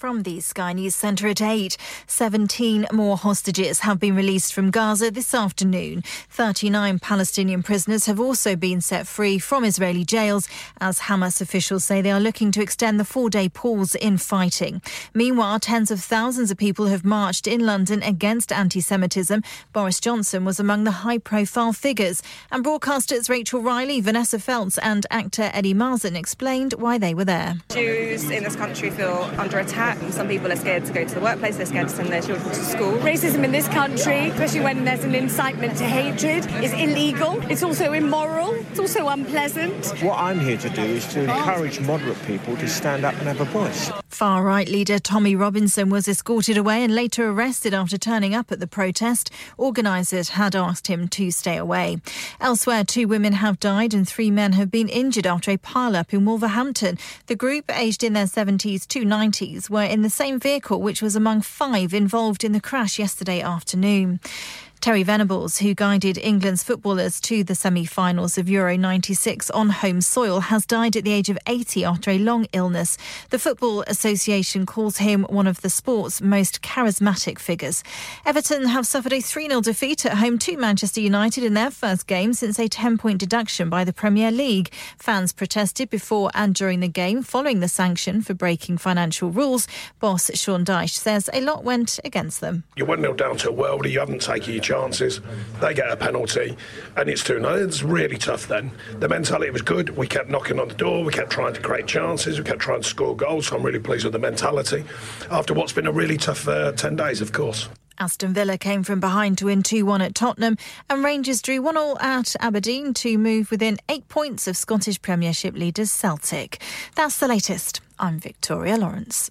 From the Sky News Centre at 8, 17 more hostages have been released from Gaza this afternoon. 39 Palestinian prisoners have also been set free from Israeli jails as Hamas officials say they are looking to extend the four day pause in fighting. Meanwhile, tens of thousands of people have marched in London against anti Semitism. Boris Johnson was among the high profile figures. And broadcasters Rachel Riley, Vanessa Feltz, and actor Eddie Marsan explained why they were there. Jews in this country feel under attack some people are scared to go to the workplace, they're scared to send their children to school. Racism in this country, especially when there's an incitement to hatred, is illegal. It's also immoral. It's also unpleasant. What I'm here to do is to oh. encourage moderate people to stand up and have a voice. Far right leader Tommy Robinson was escorted away and later arrested after turning up at the protest. Organisers had asked him to stay away. Elsewhere, two women have died and three men have been injured after a pile-up in Wolverhampton. The group, aged in their 70s to 90s, were in the same vehicle, which was among five involved in the crash yesterday afternoon. Terry Venables, who guided England's footballers to the semi finals of Euro 96 on home soil, has died at the age of 80 after a long illness. The Football Association calls him one of the sport's most charismatic figures. Everton have suffered a 3 0 defeat at home to Manchester United in their first game since a 10 point deduction by the Premier League. Fans protested before and during the game following the sanction for breaking financial rules. Boss Sean Dyche says a lot went against them. You 1 0 down to a worldie, you haven't taken your chances. They get a penalty, and it's 2 0. It's really tough then. The mentality was good. We kept knocking on the door, we kept trying to create chances, we kept trying to score goals. So I'm really pleased with the mentality after what's been a really tough uh, 10 days, of course. Aston Villa came from behind to win 2 1 at Tottenham, and Rangers drew 1 0 at Aberdeen to move within eight points of Scottish Premiership leaders Celtic. That's the latest. I'm Victoria Lawrence.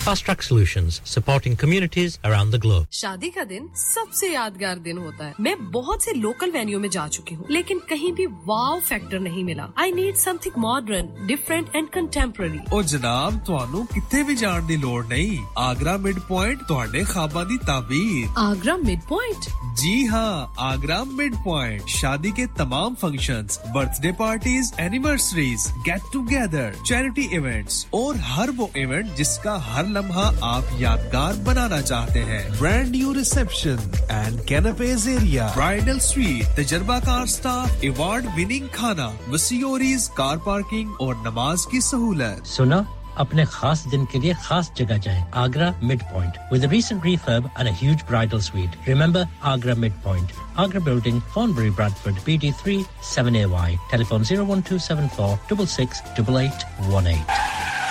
Fast Track Solutions, supporting communities around the globe. शादी का दिन सबसे यादगार दिन होता है मैं बहुत से लोकल वेन्यू में जा चुकी हूँ लेकिन कहीं भी वाव फैक्टर नहीं मिला I need something modern different and contemporary ओ जनाब ਤੁਹਾਨੂੰ ਕਿੱਥੇ ਵੀ ਜਾਣ ਦੀ ਲੋੜ ਨਹੀਂ ਆਗਰਾ ਮਿਡ ਪੁਆਇੰਟ ਤੁਹਾਡੇ ਖਾਬਾਂ ਦੀ ਤਾਬੀਰ आगरा मिड पॉइंट जी हाँ आगरा मिड पॉइंट शादी के तमाम functions, birthday parties anniversaries get together charity events और हर वो इवेंट जिसका हर लम्हा आप यादगार बनाना चाहते हैं। Brand new reception and कैनपेज area bridal suite तजर्बाकार स्टाफ अवार्ड विनिंग खाना वसीओरीज कार पार्किंग और नमाज़ की सहूलत। सुना, अपने खास दिन के लिए खास जगह जाएँ, Agra mid point with recent refurb and a huge bridal suite. Remember agra midpoint agra building, thornbury, bradford bd3 7ay telephone 01274 668818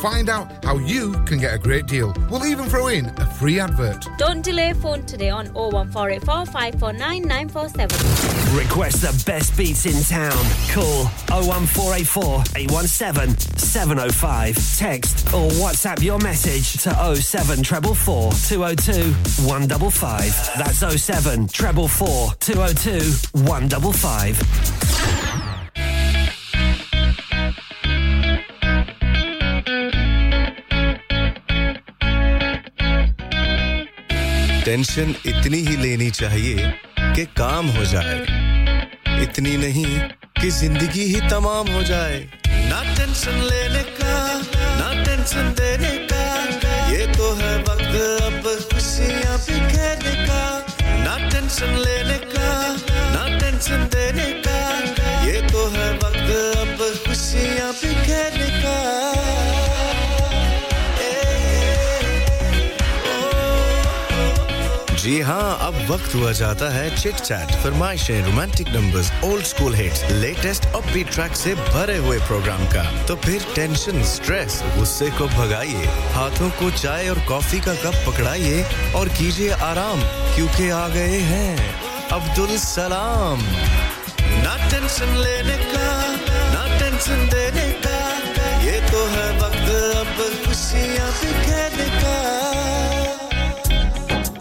find out how you can get a great deal. We'll even throw in a free advert. Don't delay phone today on 01484 549 947. Request the best beats in town. Call 01484 817 705. Text or WhatsApp your message to 07444 202 155. That's 07 202 155. Tension इतनी ही लेनी चाहिए कि काम हो जाए। इतनी नहीं कि ज़िंदगी ही तमाम हो जाए। ना टेंशन लेने का, ना टेंशन देने का, ये तो है वक्त अब खुशियाँ बिखेरने का। ना टेंशन लेने का, ना टेंशन देने का, ये तो है वक्त अब खुशियाँ जी हाँ अब वक्त हुआ जाता है chit chat फरमाइशें romantic numbers old school hits latest upbeat track से भरे हुए प्रोग्राम का। तो फिर टेंशन स्ट्रेस गुस्से को भगाइए, हाथों को चाय और कॉफ़ी का कप पकड़ाइए और कीजिए आराम, क्योंकि आ गए हैं अब्दुल सलाम। ना टेंशन लेने का, ना टेंशन देने का, ये तो है वक्त, अब खुशियाँ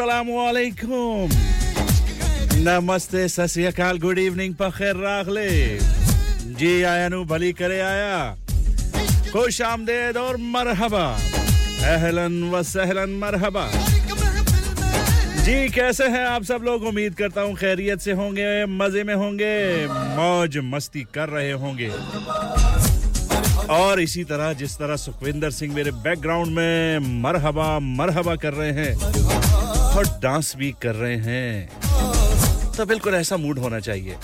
असलकुम नमस्ते सत गुड इवनिंग पखेर रागले जी आया नु भली करे आया खुश आमदेद और मरहबा अहलन व सहलन मरहबा जी कैसे हैं आप सब लोग उम्मीद करता हूँ खैरियत से होंगे मज़े में होंगे मौज मस्ती कर रहे होंगे और इसी तरह जिस तरह सुखविंदर सिंह मेरे बैकग्राउंड में मरहबा मरहबा कर रहे हैं और डांस भी कर रहे हैं। तो बिल्कुल ऐसा मूड होना चाहिए।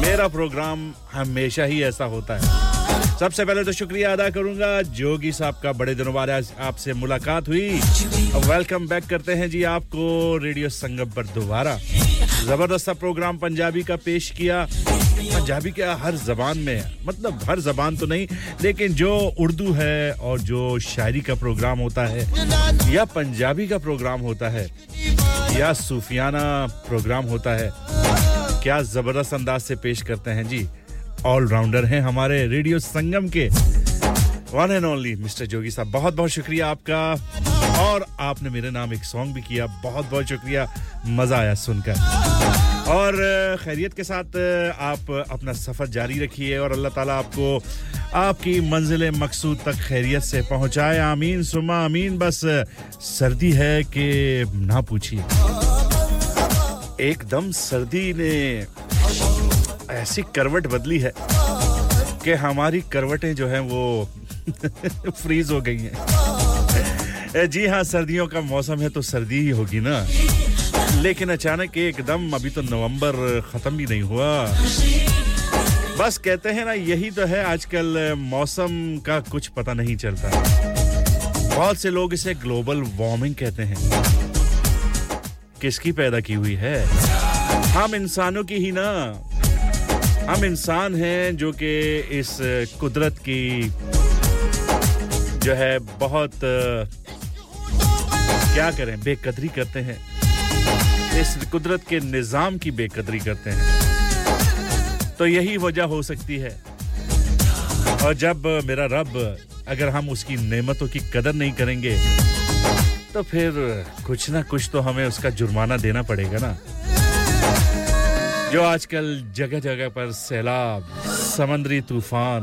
मेरा प्रोग्राम हमेशा ही ऐसा होता है। सबसे पहले तो शुक्रिया अदा करूँगा जोगी साहब का बड़े दिनों बाद आपसे मुलाकात हुई। अब वेलकम बैक करते हैं जी आपको रेडियो संगम पर दोबारा। ज़बरदस्त प्रोग्राम पंजाबी का पेश किया। पंजाबी के हर जबान में मतलब हर जबान तो नहीं, लेकिन जो उर्दू है और जो शायरी का प्रोग्राम होता है, या पंजाबी का प्रोग्राम होता है, या सूफियाना प्रोग्राम होता है, क्या ज़बरदस्त अंदाज से पेश करते हैं जी? ऑलराउंडर हैं हमारे रेडियो संगम के। One and only mister Jogi साहब बहुत बहुत शुक्रिया आपका। और आपने मेरे नाम एक सॉन्ग भी किया बहुत बहुत शुक्रिया, मज़ा आया सुनकर। और खैरियत के साथ आप अपना सफ़र जारी रखिए और अल्लाह ताला आपको आपकी मंजिल मकसूद तक खैरियत से पहुँचाए। आमीन सुमा आमीन। बस सर्दी है कि ना पूछिए। एकदम सर्दी ने ऐसी करवट बदली है कि हमारी करवटें जो हैं वो फ्रीज हो गई हैं। जी हाँ सर्दियों का मौसम है तो सर्दी ही होगी ना। लेकिन अचानक एकदम, अभी तो नवंबर खत्म भी नहीं हुआ। बस कहते हैं ना, यही तो है आजकल, मौसम का कुछ पता नहीं चलता। बहुत से लोग इसे ग्लोबल वार्मिंग कहते हैं। किसकी पैदा की हुई है? हम इंसानों की ही ना। हम इंसान हैं जो कि इस कुदरत की जो है बहुत, क्या करें, बेकदरी करते हैं। इस कुदरत के निज़ाम की बेकदरी करते हैं। तो यही वजह हो सकती है। और जब मेरा रब अगर हम उसकी नेमतों की कदर नहीं करेंगे तो फिर कुछ ना कुछ तो हमें उसका जुर्माना देना पड़ेगा ना। जो आजकल जगह जगह पर सैलाब, समंदरी तूफ़ान,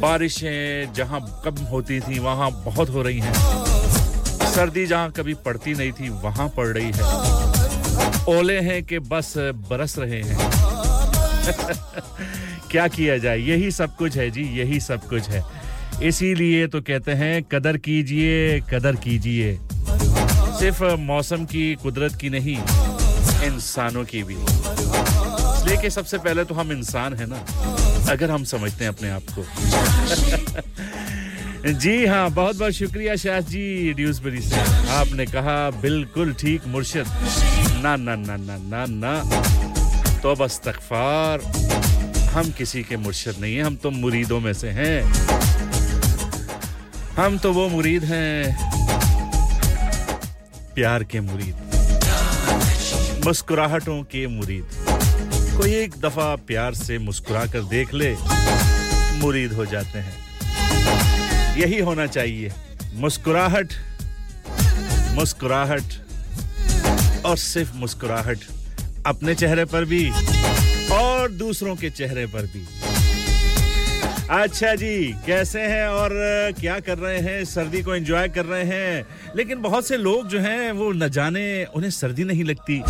बारिशें जहाँ कम होती थी, वहाँ बहुत हो रही हैं। सर्दी जहाँ कभी पड़ती नहीं थी, वहाँ पड़ रही है। ओले हैं कि बस बरस रहे हैं। क्या किया जाए? यही सब कुछ है जी, यही सब कुछ है। इसीलिए तो कहते हैं, कदर कीजिए कदर कीजिए। सिर्फ़ मौसम की कुदरत की नहीं, इंसानों की भी। इसलिए कि सबसे पहले तो हम इंसान हैं ना, अगर हम समझते हैं अपने आप को। जी हाँ बहुत बहुत शुक्रिया शाह जी ड्यूसबरी से आपने कहा, बिल्कुल ठीक, मुर्शिद। ना ना ना ना ना ना। तो बस तकफार हम किसी के मुर्शिद नहीं हैं, हम तो मुरीदों में से हैं। हम तो वो मुरीद हैं, प्यार के मुरीद। मुस्कुराहटों के मुरीद। कोई एक दफ़ा प्यार से मुस्कुरा कर देख ले, मुरीद हो जाते हैं। यही होना चाहिए। मुस्कुराहट मुस्कुराहट, और सिर्फ़ मुस्कुराहट अपने चेहरे पर भी और दूसरों के चेहरे पर भी। अच्छा जी, कैसे हैं और क्या कर रहे हैं? सर्दी को एंजॉय कर रहे हैं। लेकिन बहुत से लोग जो हैं, वो न जाने उन्हें सर्दी नहीं लगती।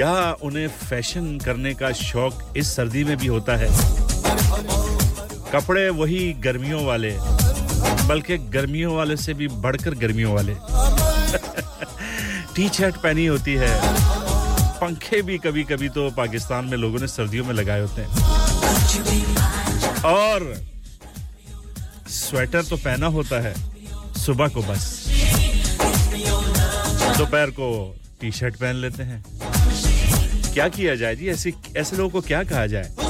या उन्हें फ़ैशन करने का शौक इस सर्दी में भी होता है। कपड़े वही गर्मियों वाले, बल्कि गर्मियों वाले से भी बढ़कर गर्मियों वाले। टी शर्ट पहनी होती है। पंखे भी कभी कभी तो पाकिस्तान में लोगों ने सर्दियों में लगाए होते हैं। और स्वेटर तो पहना होता है, सुबह को बस। दोपहर को टी शर्ट पहन लेते हैं। क्या किया जाए जी? ऐसे ऐसे लोगों को क्या कहा जाए?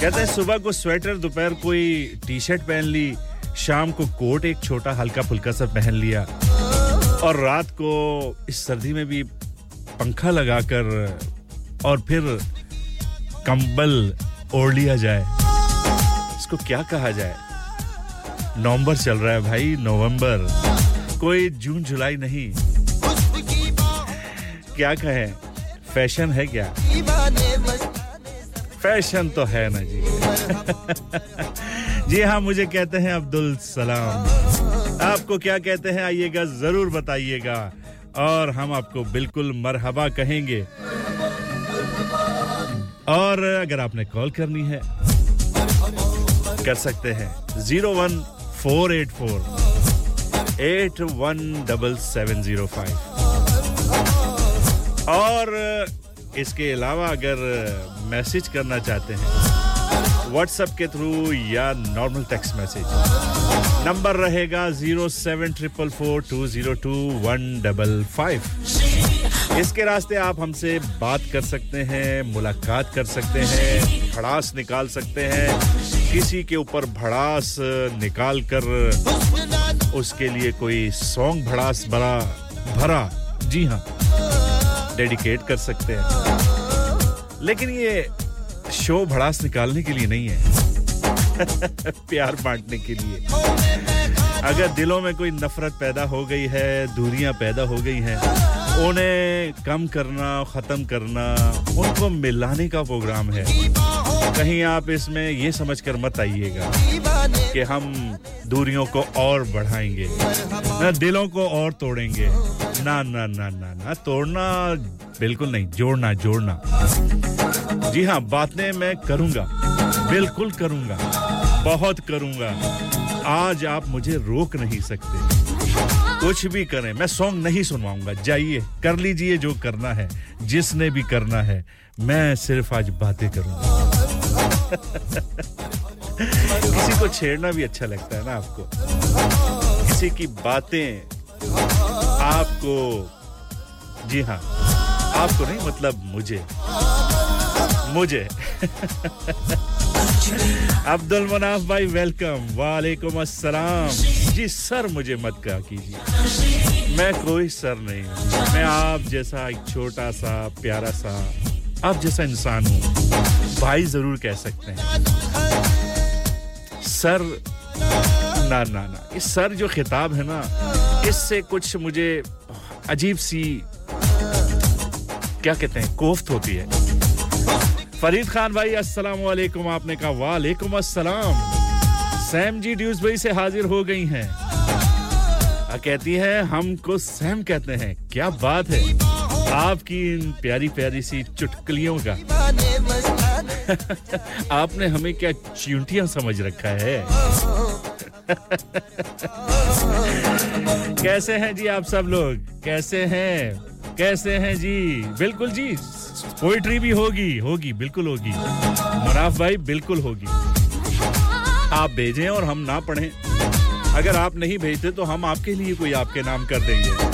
कहते हैं, सुबह को स्वेटर, दोपहर कोई टी शर्ट पहन ली, शाम को कोट, एक छोटा हल्का फुल्का सा पहन लिया, और रात को इस सर्दी में भी पंखा लगाकर और फिर कंबल ओढ़ लिया जाए। इसको क्या कहा जाए? नवंबर चल रहा है भाई, नवंबर। कोई जून, जुलाई नहीं। क्या कहें? फ़ैशन है क्या? फ़ैशन तो है ना जी। जी हाँ मुझे कहते हैं अब्दुल सलाम। आपको क्या कहते हैं, आइएगा, ज़रूर बताइएगा। और हम आपको बिल्कुल मरहबा कहेंगे। और अगर आपने कॉल करनी है, कर सकते हैं। Zero one four eight four, eight one double seven zero five. और इसके अलावा अगर मैसेज करना चाहते हैं व्हाट्सएप के थ्रू या नॉर्मल टेक्स्ट मैसेज नंबर रहेगा zero seven triple four two zero two one double five इसके रास्ते आप हमसे बात कर सकते हैं, मुलाकात कर सकते हैं, भड़ास निकाल सकते हैं, किसी के ऊपर भड़ास निकाल कर उसके लिए कोई सॉन्ग भड़ास भरा भरा। जी हाँ। डेडिकेट कर सकते हैं। लेकिन ये शो भड़ास निकालने के लिए नहीं है। प्यार बांटने के लिए। अगर दिलों में कोई नफरत पैदा हो गई है, दूरियाँ पैदा हो गई हैं, उन्हें कम करना, ख़त्म करना, उनको मिलाने का प्रोग्राम है। कहीं आप इसमें ये समझकर मत आइएगा। कि हम दूरियों को और बढ़ाएँगे, ना दिलों को और तोड़ेंगे। ना ना ना ना ना, तोड़ना बिल्कुल नहीं, जोड़ना जोड़ना। जी हाँ बातें मैं करूँगा, बिल्कुल करूँगा, बहुत करूँगा। आज आप मुझे रोक नहीं सकते। कुछ भी करें, मैं सॉन्ग नहीं सुनवाऊँगा, जाइए, कर लीजिए जो करना है, जिसने भी करना है, मैं सिर्फ़ आज बातें करूँगा। किसी को छेड़ना भी अच्छा लगता है ना आपको। किसी की बातें आपको, जी हाँ आपको नहीं मतलब मुझे। मुझे। अब्दुल मनाफ भाई वेलकम वालेकुम अस्सलाम। जी, सर, मुझे मत कहा कीजिए। मैं कोई सर नहीं हूँ। मैं आप जैसा एक छोटा सा, प्यारा सा, आप जैसा इंसान हूँ। भाई ज़रूर कह सकते हैं। सर, ना ना ना। इस सर जो खिताब है ना, इससे कुछ मुझे अजीब सी, क्या कहते हैं, कोफ्त होती है। फरीद खान भाई, अस्सलाम वालेकुम आपने कहा, वालेकुम अस्सलाम। सैम जी ड्यूस भाई से हाजिर हो गई हैं। कहती है, हमको सैम कहते हैं, क्या बात है। आपकी इन प्यारी प्यारी सी चुटकलियों का। आपने हमें क्या चिंटियाँ समझ रखा है? कैसे हैं जी आप सब लोग? कैसे हैं? कैसे हैं जी? बिल्कुल जी, पोइट्री भी होगी होगी, बिल्कुल होगी। मुनाफ भाई, बिल्कुल होगी। आप भेजें और हम ना पढ़ें। अगर आप नहीं भेजते तो हम आपके लिए कोई आपके नाम कर देंगे।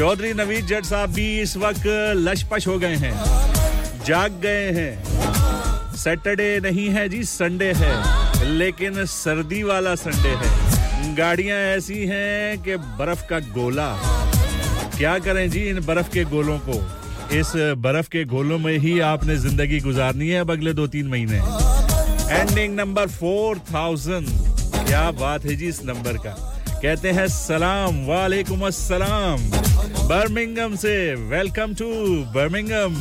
चौधरी नवीद जट साहब भी इस वक्त लशपश हो गए हैं। जाग गए हैं। सैटरडे नहीं है जी, संडे है, लेकिन सर्दी वाला संडे है। गाड़ियाँ ऐसी हैं कि बर्फ़ का गोला। क्या करें जी इन बर्फ़ के गोलों को? इस बर्फ़ के गोलों में ही आपने ज़िंदगी गुजारनी है अब अगले दो तीन महीने। एंडिंग नंबर फोर थाउज़ेंड क्या बात है जी इस नंबर का। कहते हैं सलाम, वालेकुम अस्सलाम। बर्मिंगम से। Welcome to Birmingham.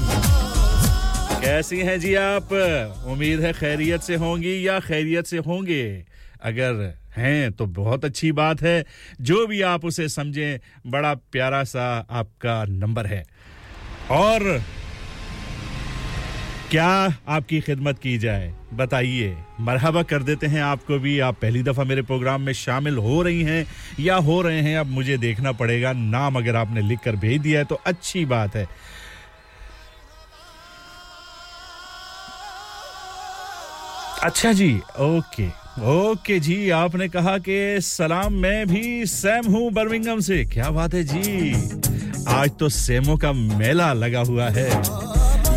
कैसी हैं जी आप? उम्मीद है खैरियत से होंगी या खैरियत से होंगे। अगर हैं तो बहुत अच्छी बात है। जो भी आप उसे समझें, बड़ा प्यारा सा आपका नंबर है। और क्या आपकी खिदमत की जाए? बताइए, मरहबा कर देते हैं आपको भी। आप पहली दफ़ा मेरे प्रोग्राम में शामिल हो रही हैं या हो रहे हैं, अब मुझे देखना पड़ेगा। नाम अगर आपने लिख कर भेज दिया है तो अच्छी बात है। अच्छा जी, ओके ओके जी, आपने कहा कि सलाम, मैं भी सैम हूँ बर्मिंगम से। क्या बात है जी? आज तो सेमो का मेला लगा हुआ है।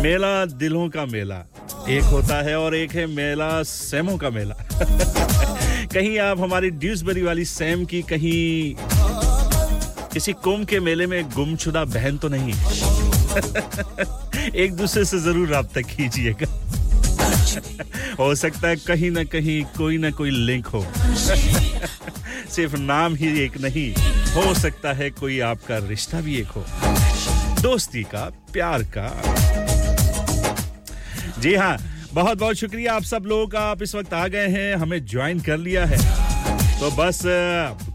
मेला दिलों का मेला। एक होता है और एक है मेला सेमो का मेला। कहीं आप हमारी ड्यूसबरी वाली सैम की कहीं किसी कुंभ के मेले में गुमशुदा बहन तो नहीं। एक दूसरे से ज़रूर रबता कीजिएगा। हो सकता है कहीं ना कहीं कोई ना कोई लिंक हो। सिर्फ़ नाम ही एक नहीं, हो सकता है कोई आपका रिश्ता भी एक हो। दोस्ती का, प्यार का जी हाँ बहुत बहुत शुक्रिया आप सब लोगों का। आप इस वक्त आ गए हैं, हमें ज्वाइन कर लिया है। तो बस,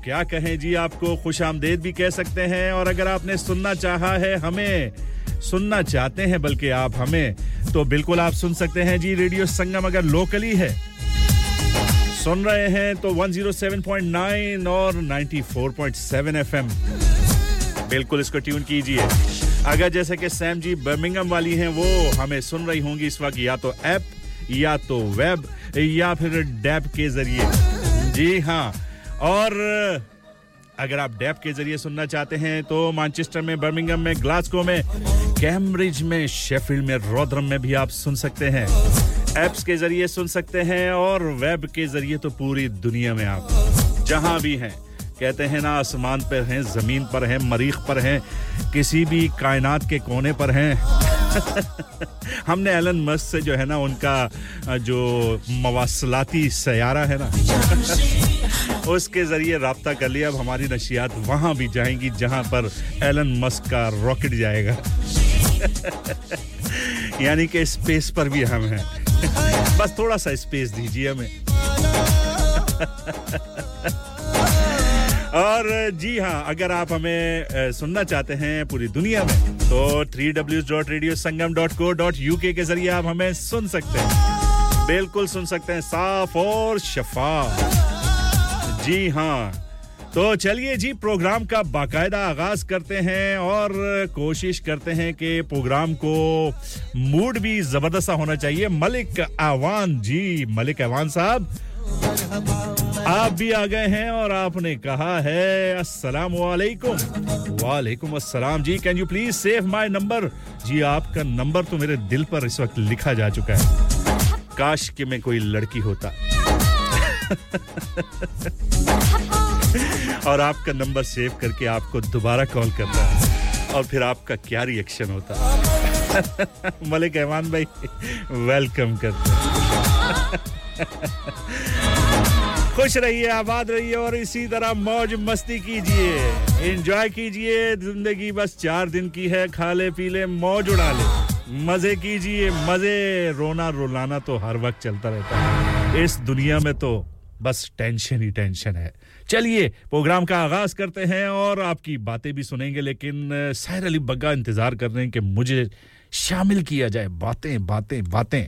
क्या कहें जी आपको खुश आमदेद भी कह सकते हैं। और अगर आपने सुनना चाहा है, हमें सुनना चाहते हैं, बल्कि आप हमें तो बिल्कुल आप सुन सकते हैं जी। रेडियो संगम अगर लोकली है, सुन रहे हैं तो 107.9 और 94.7 एफएम बिल्कुल इसको ट्यून कीजिए। अगर जैसे कि सैम जी बर्मिंगम वाली हैं, वो हमें सुन रही होंगी इस वक्त या तो ऐप, या तो वेब, या फिर डैप के ज़रिए। जी हाँ और अगर आप डैप के ज़रिए सुनना चाहते हैं तो मानचेस्टर में, बर्मिंगम में ग्लासको में, कैम्ब्रिज में, शेफील्ड में, रोदरम में भी आप सुन सकते हैं। एप्स के ज़रिए सुन सकते हैं, और वेब के ज़रिए तो पूरी दुनिया में आप जहाँ भी हैं। कहते हैं ना, आसमान पर हैं, ज़मीन पर हैं, मरीख पर हैं, किसी भी कायनात के कोने पर हैं। हमने एलन मस्क से जो है ना, उनका जो मवासलाती सयारा है ना, उसके ज़रिए रबता कर लिया। अब हमारी नशियात वहाँ भी जाएँगी, जहाँ पर एलन मस्क का रॉकेट जाएगा। यानी कि स्पेस पर भी हम हैं। बस थोड़ा सा स्पेस दीजिए हमें। और जी हाँ अगर आप हमें सुनना चाहते हैं पूरी दुनिया में तो three W dot radio Sangam dot co dot U K ज़रिए आप हमें सुन सकते हैं। बिल्कुल सुन सकते हैं, साफ़ और शफा जी हाँ तो चलिए जी, प्रोग्राम का बाकायदा आगाज़ करते हैं और कोशिश करते हैं कि प्रोग्राम को मूड भी ज़बरदस्त होना चाहिए। मलिक आवान जी, मलिक आवान साहब। आप भी आ गए हैं और आपने कहा है अस्सलाम वालेकुम वालेकुम अस्सलाम। जी can you please save my number जी, आपका नंबर तो मेरे दिल पर इस वक्त लिखा जा चुका है। काश कि मैं कोई लड़की होता। और आपका नंबर सेव करके आपको दोबारा कॉल करता है। और फिर आपका क्या रिएक्शन होता? मलिक रहमान भाई वेलकम करते खुश रहिए, आबाद रहिए और इसी तरह मौज मस्ती कीजिए। एंजॉय कीजिए, ज़िंदगी बस चार दिन की है खा ले पी ले मौज उड़ा ले। मज़े कीजिए, मज़े। रोना रुलाना तो हर वक्त चलता रहता है। इस दुनिया में तो बस टेंशन ही टेंशन है। चलिए, प्रोग्राम का आगाज़ करते हैं और आपकी बातें भी सुनेंगे, लेकिन सैर अली बग्गा इंतज़ार कर रहे हैं कि मुझे शामिल किया जाए। बातें बातें बातें।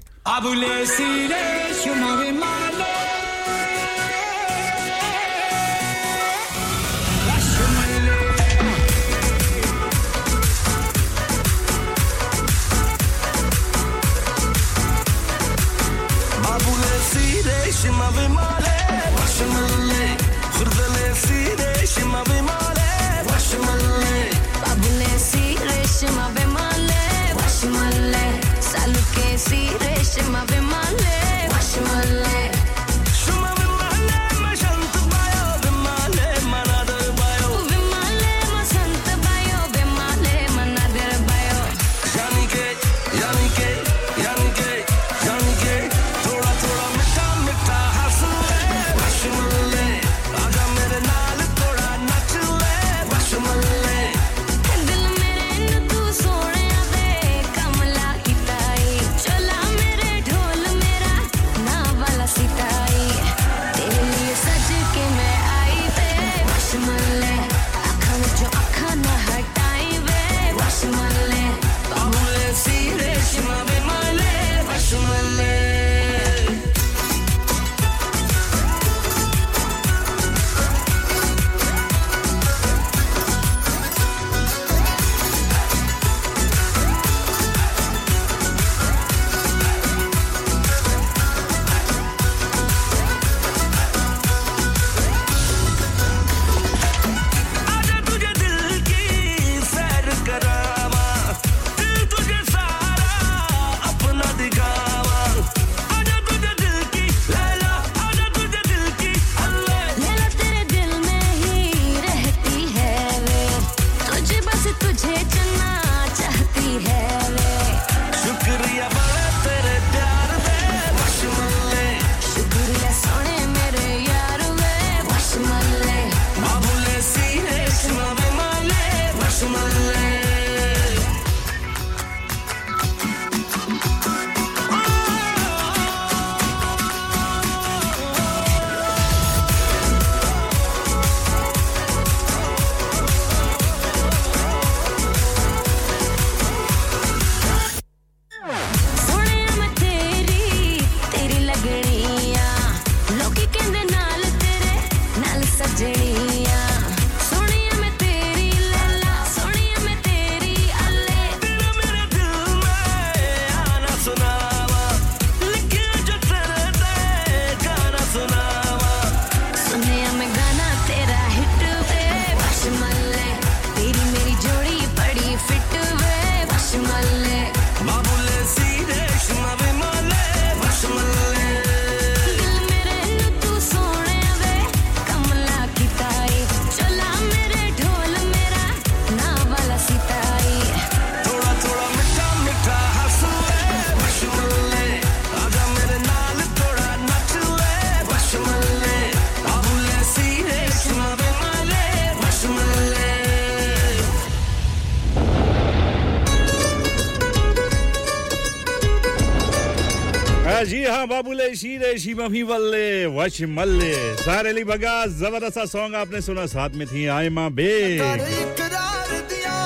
शीरे शीमफी वल्ले वश मल्ले। सारे ली बगा ज़बरदस्त सा सॉन्ग आपने सुना साथ में थी आय माँ बे। इकरार दिया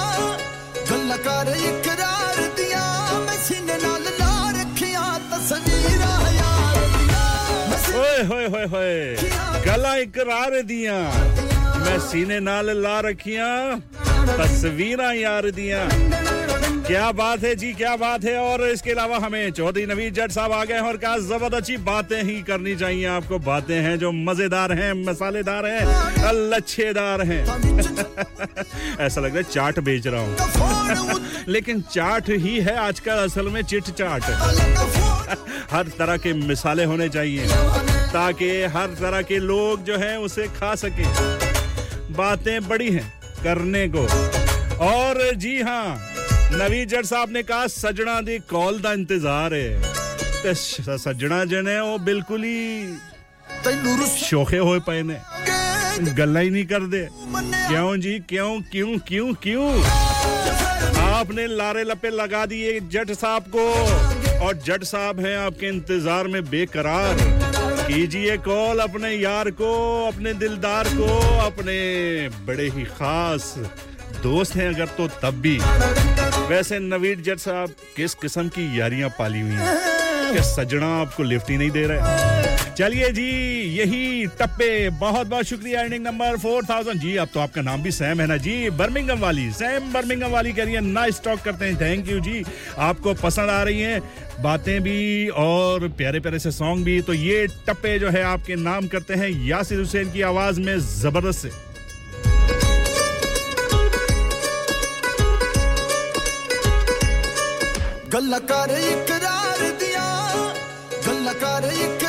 गल्ला कर इकरार दिया मैं सीने नाल ला रखिया तस्वीरां यार दिया ओए होए होए होए। गला इकरार दिया मैं सीने नाल ला रखियाँ तस्वीरां यार दिया। क्या बात है जी, क्या बात है। और इसके अलावा हमें चौधरी नवीद जट साहब आ गए हैं और कहा ज़बरदस्त बातें ही करनी चाहिए आपको। बातें हैं जो मज़ेदार हैं, मसालेदार हैं, लच्छेदार हैं। ऐसा लग रहा है चाट बेच रहा हूँ। लेकिन चाट ही है आजकल असल में चिट चाट। हर तरह के मिसाले होने चाहिए, ताकि हर तरह के लोग जो है उसे खा सके। बातें बड़ी हैं करने को। और जी हाँ ਨਵੀਂ ਜੱਟ ਸਾਹਿਬ ਨੇ ਕਹਾ ਸਜਣਾ ਦੀ ਕਾਲ ਦਾ ਇੰਤਜ਼ਾਰ ਹੈ ਤੇ ਸ- ਸੱਜਣਾ ਜਣੇ ਉਹ ਬਿਲਕੁਲ ਹੀ ਸ਼ੋਖੇ ਹੋਏ ਪਏ ਨੇ ਗੱਲਾਂ ਹੀ ਨਹੀਂ ਕਰਦੇ ਕਿਉਂ ਜੀ ਕਿਉਂ ਕਿਉਂ ਕਿਉਂ ਕਿਉਂ आपने लारे लपे लगा दिए जट साहब को और जट साहब हैं आपके इंतजार में बेकरार कीजिए कॉल अपने यार को अपने दिलदार को अपने बड़े ही खास दोस्त हैं अगर तो तब भी वैसे नवीद जट साहब, किस किस्म की यारियाँ पाली हुई हैं? कि सजना आपको लिफ्ट ही नहीं दे रहे? चलिए जी, यही टप्पे। बहुत बहुत शुक्रिया एंडिंग नंबर 4000 जी, अब तो आपका नाम भी सैम है ना? जी, बर्मिंगम वाली सैम बर्मिंगम वाली कह रही है। नाइस टॉक करते हैं। थैंक यू जी। आपको पसंद आ रही हैं बातें भी और प्यारे प्यारे से सॉन्ग भी। तो ये टप्पे जो है आपके नाम करते हैं यासिर हुसैन की आवाज़ में ज़बरदस्त से। गल कर इकरार दिया गल कर इक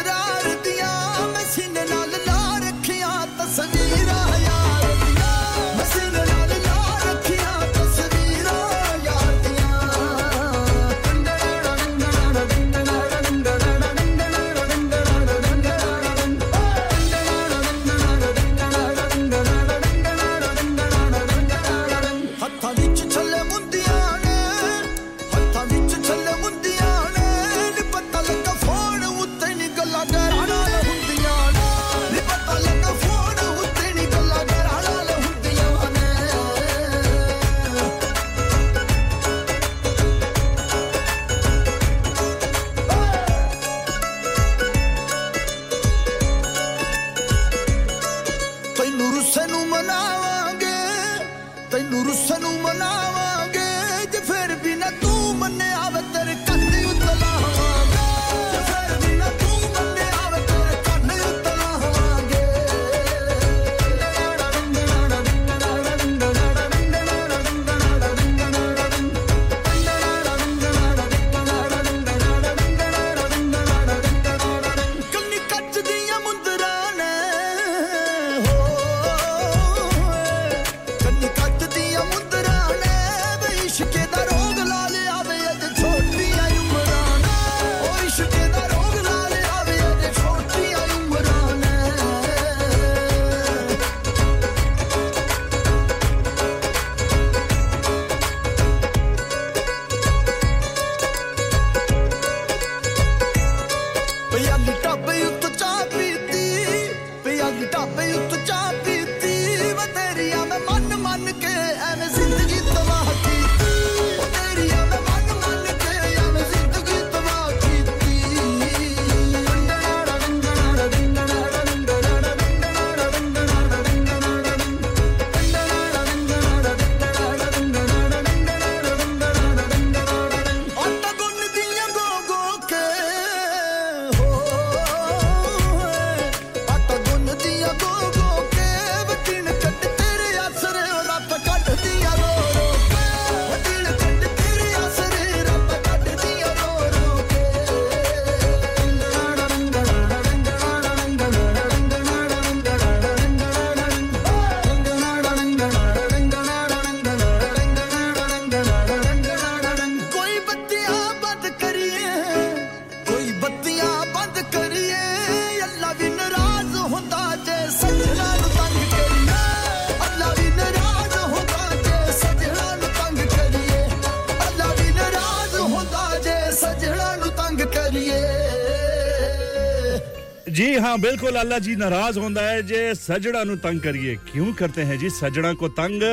हाँ बिल्कुल अल्लाह जी नाराज़ होता है जे सजड़ा नु तंग करिए। क्यों करते हैं जी सजड़ा को तंग?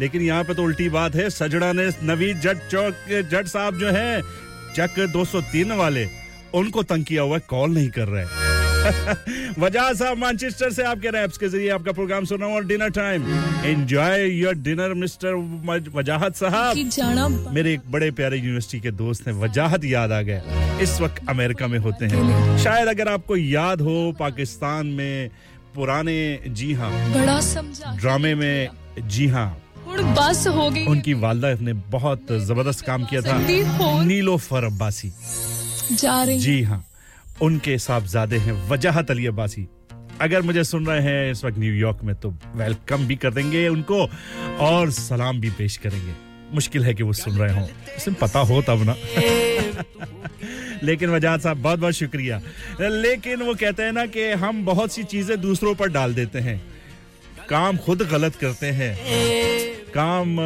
लेकिन यहाँ पे तो उल्टी बात है सजड़ा ने नवीद जट चौक जट साहब जो है चक 203 वाले उनको तंग किया हुआ कॉल नहीं कर रहे वजह साहब मैनचेस्टर से आपके रैप्स के ज़रिए आपका प्रोग्राम सुना हूँ और dinner time. Enjoy your dinner mister Wajahat साहब। मेरे एक बड़े प्यारे यूनिवर्सिटी के दोस्त हैं वजाहत याद आ गया। इस वक्त अमेरिका में होते हैं। शायद अगर आपको याद हो पाकिस्तान में पुराने जी हाँ बड़ा समझा। ड्रामे में जी हाँ बस हो गई। उनकी वालदा ने बहुत ज़बरदस्त काम किया था। नीलोफर अब्बासी जा रही जी हाँ। उनके साहबजादे हैं वजाहत अली अब्बासी। अगर मुझे सुन रहे हैं इस वक्त न्यूयॉर्क में तो वेलकम भी कर देंगे उनको और सलाम भी पेश करेंगे। मुश्किल है कि वो सुन रहे हों। उसे पता हो तब ना लेकिन वजाद साहब बहुत बहुत शुक्रिया। लेकिन वो कहते हैं ना कि हम बहुत सी चीज़ें दूसरों पर डाल देते हैं। काम खुद गलत करते हैं। काम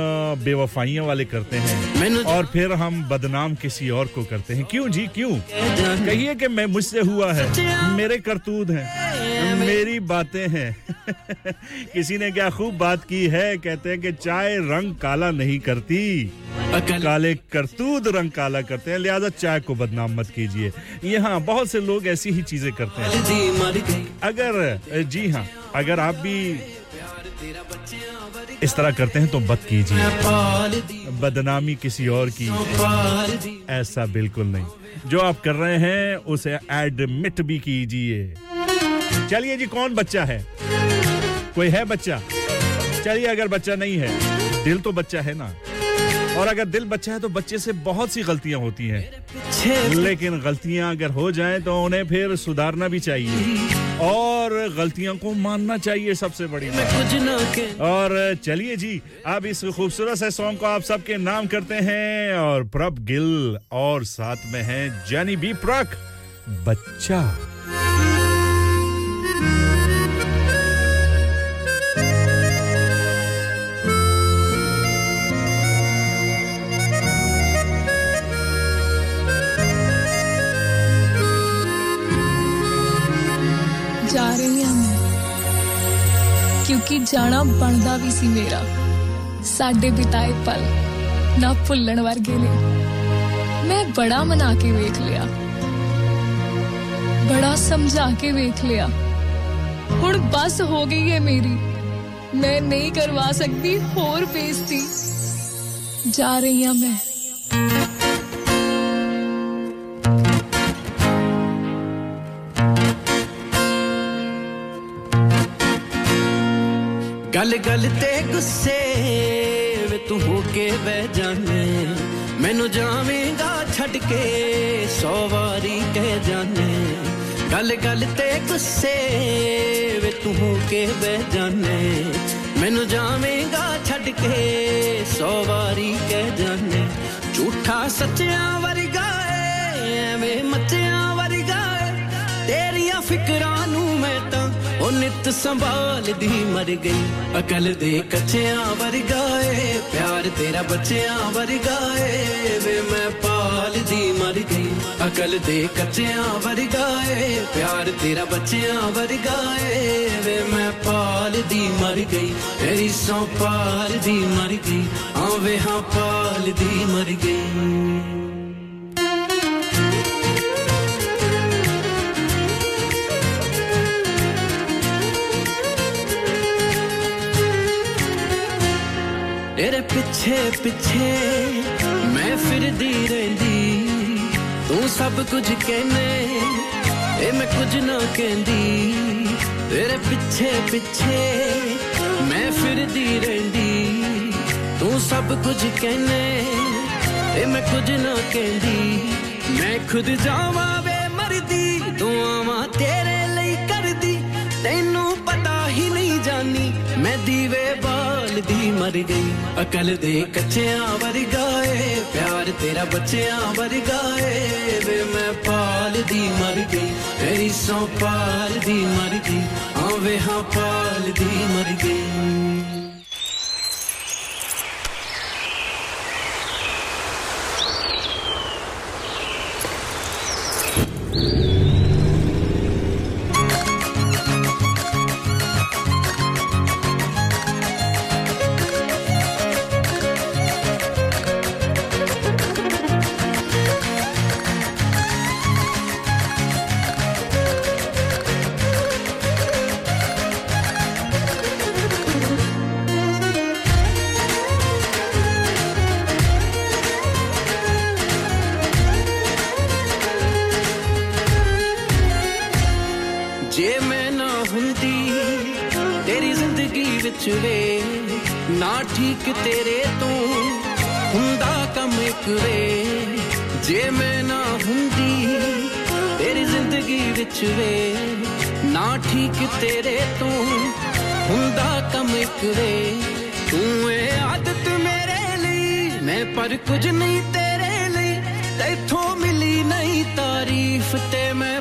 बेवफाइयों वाले करते हैं और फिर हम बदनाम किसी और को करते हैं। क्यों जी? क्यों? कहिए कि मैं मुझसे हुआ है। मेरे करतूत हैं। मेरी बातें हैं। किसी ने क्या खूब बात की है? कहते हैं कि चाय रंग काला नहीं करती। काले करतूत रंग काला करते हैं। लिहाजा चाय को बदनाम मत कीजिए। यहाँ बहुत से लोग ऐसी ही चीज़ें करते हैं। अगर जी हाँ अगर आप भी इस तरह करते हैं तो मत कीजिए। बदनामी किसी और की। ऐसा बिल्कुल नहीं। जो आप कर रहे हैं, उसे एडमिट भी कीजिए। चलिए जी, कौन बच्चा है? कोई है बच्चा? चलिए, अगर बच्चा नहीं है, दिल तो बच्चा है ना। और अगर दिल बच्चा है तो बच्चे से बहुत सी गलतियाँ होती हैं। लेकिन गलतियाँ अगर हो जाए तो उन्हें फिर सुधारना भी चाहिए। और गलतियों को मानना चाहिए सबसे बड़ी बात। और चलिए जी अब इस खूबसूरत से सॉन्ग को आप सबके नाम करते हैं और प्रभ गिल और साथ में है जानी बी प्रक बच्चा। ਕਿਉਂਕਿ ਜਾਣਾ ਬਣਦਾ ਵੀ ਸੀ ਮੇਰਾ ਸਾਡੇ ਬਿਤਾਏ ਪਲ ਨਾ ਭੁੱਲਣ ਵਰਗੇ ਨੇ ਮੈਂ ਬੜਾ ਮਨਾ ਕੇ ਵੇਖ ਲਿਆ ਬੜਾ ਸਮਝਾ ਕੇ ਵੇਖ ਲਿਆ ਹੁਣ ਬਸ ਹੋ ਗਈ ਹੈ ਮੇਰੀ ਮੈਂ ਨਹੀਂ ਕਰਵਾ ਸਕਦੀ ਹੋਰ ਬੇਇੱਜ਼ਤੀ ਜਾ ਰਹੀ ਹਾਂ ਮੈਂ ਗੱਲ ਗੱਲ ਤੇ ਗੁੱਸੇ ਵੇ ਤੂੰ ਹੋ ਕੇ ਬਹਿ ਜਾਣੇ ਮੈਨੂੰ ਜਾਵੇਂਗਾ ਛੱਡ ਕੇ ਸੌ ਵਾਰੀ ਕਹਿ ਜਾਣੇ ਗੱਲ ਗੱਲ ਤੇ ਗੁੱਸੇ ਵੇ ਤੂੰ ਹੋ ਕੇ ਬਹਿ ਜਾਣੇ ਮੈਨੂੰ ਜਾਵੇਂਗਾ ਛੱਡ ਕੇ ਸੌ ਵਾਰੀ ਕਹਿ ਜਾਣੇ ਝੂਠਾ ਸੱਚਿਆਂ ਵਰਗਾ ਏ ਐਵੇਂ ਮੱਚਿਆਂ ਵਰਗਾ ਏ ਤੇਰੀਆਂ ਫਿਕਰਾਂ ਨੂੰ ਮੈਂ ਤਾਂ ਉਹ ਨਿਤ ਸੰਭਾਲਦੀ ਮਰ ਗਈ ਅਕਲ ਦੇ ਕੱਚਿਆਂ ਵਰਗਾ ਏ ਪਿਆਰ ਤੇਰਾ ਬੱਚਿਆਂ ਵਰਗਾ ਏ ਵੇ ਮੈਂ ਪਾਲਦੀ ਮਰ ਗਈ ਅਕਲ ਦੇ ਕੱਚਿਆਂ ਵਰਗਾ ਏ ਪਿਆਰ ਤੇਰਾ ਬੱਚਿਆਂ ਵਰਗਾ ਏ ਵੇ ਮੈਂ ਪਾਲਦੀ ਮਰ ਗਈ ਤੇਰੀ ਸੌ ਪਾਲਦੀ ਮਰ ਗਈ ਆਵੇ ਹਾਂ ਪਾਲਦੀ ਮਰ ਗਈ तेरे पिछे पिछे मैं फिर दी रही तू सब कुछ कहने, ए, मैं कुछ ना कहती तेरे पीछे पिछे मैं फिर दी रही तू सब कुछ कहने, ए, मैं कुछ ना कहती मैं खुद जावा वे मरदी तू आवा तेरे अकल दी मर गई, अकल दे कच्चे आवर गाए, प्यार तेरा बच्चे आवर गाए। वे मैं पाल दी मर गई, तेरी सौ पाल दी मर गई हाँ वे हाँ पाल दी मर गई। ਜੇ ਮੈਂ ਨਾ ਹੁੰਦੀ ਤੇਰੀ ਜ਼ਿੰਦਗੀ ਵਿੱਚ ਵੇ ਨਾ ਠੀਕ ਤੇਰੇ ਤੋਂ ਹੁੰਦਾ ਕੰਮ ਇੱਕ ਵੇ ਜੇ ਮੈਂ ਨਾ ਹੁੰਦੀ ਤੇਰੀ ਜ਼ਿੰਦਗੀ ਵਿੱਚ ਵੇ ਨਾ ਠੀਕ ਤੇਰੇ ਤੋਂ ਹੁੰਦਾ ਕੰਮ ਇੱਕ ਵੇ ਤੂੰ ਏ ਆਦਤ ਮੇਰੇ ਲਈ ਮੈਂ ਪਰ ਕੁਝ ਨਹੀਂ ਤੇਰੇ ਲਈ ਤੈਥੋਂ ਮਿਲੀ ਨਹੀਂ ਤਾਰੀਫ ਤੇ ਮੈਂ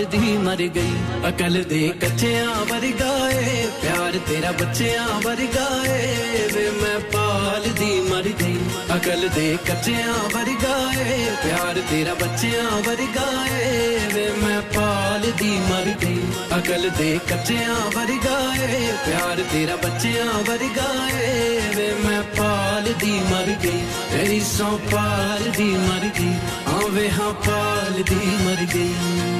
ਪਾਲਦੀ ਮਰ ਗਈ ਅਕਲ ਦੇ ਕੱਚਿਆਂ ਵਰਗਾ ਏ ਪਿਆਰ ਤੇਰਾ ਬੱਚਿਆਂ ਵਰਗਾ ਏ ਵੇ ਮੈਂ ਪਾਲਦੀ ਮਰ ਗਈ ਅਕਲ ਦੇ ਕੱਚਿਆਂ ਵਰਗਾ ਏ ਪਿਆਰ ਤੇਰਾ ਬੱਚਿਆਂ ਵਰਗਾ ਏ ਵੇ ਮੈਂ ਪਾਲ ਦੀ ਮਰ ਗਈ ਅਕਲ ਦੇ ਕੱਚਿਆਂ ਵਰਗਾ ਏ ਪਿਆਰ ਤੇਰਾ ਬੱਚਿਆਂ ਵਰਗਾ ਏ ਵੇ ਮੈਂ ਪਾਲ ਦੀ ਮਰ ਗਈ ਤੇਰੀ ਸੌ ਪਾਲ ਦੀ ਮਰ ਗਈ ਆਵੇ ਹਾਂ ਪਾਲ ਦੀ ਮਰ ਗਈ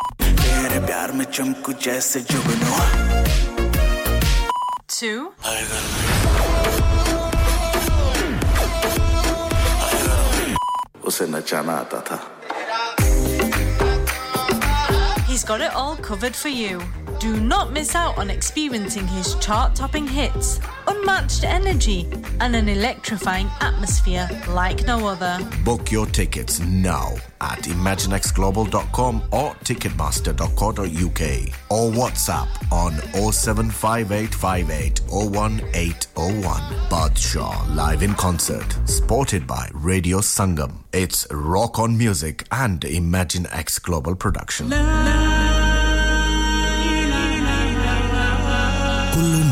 प्यार में चमकू जैसे जुगनू to उसे नचाना आता था He's got it all covered for you. Do not miss out on experiencing his chart topping hits, unmatched energy, and an electrifying atmosphere like no other. Book your tickets now at ImaginexGlobal.com or Ticketmaster.co.uk or WhatsApp on 07585801801. 01801. Live in concert, supported by Radio Sangam. It's rock on music and Imagine X Global production.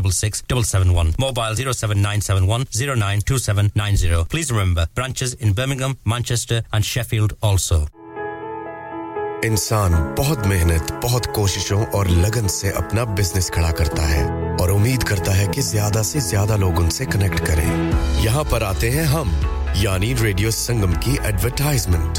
466 771, mobile 07971 092790. Please remember, branches in Birmingham, Manchester and Sheffield also. इंसान बहुत मेहनत बहुत कोशिशों और लगन से अपना business खड़ा करता है और उम्मीद करता है कि ज़्यादा से ज़्यादा लोग उनसे कनेक्ट करें यहाँ पर आते हैं हम यानी रेडियो संगम की एडवर्टाइजमेंट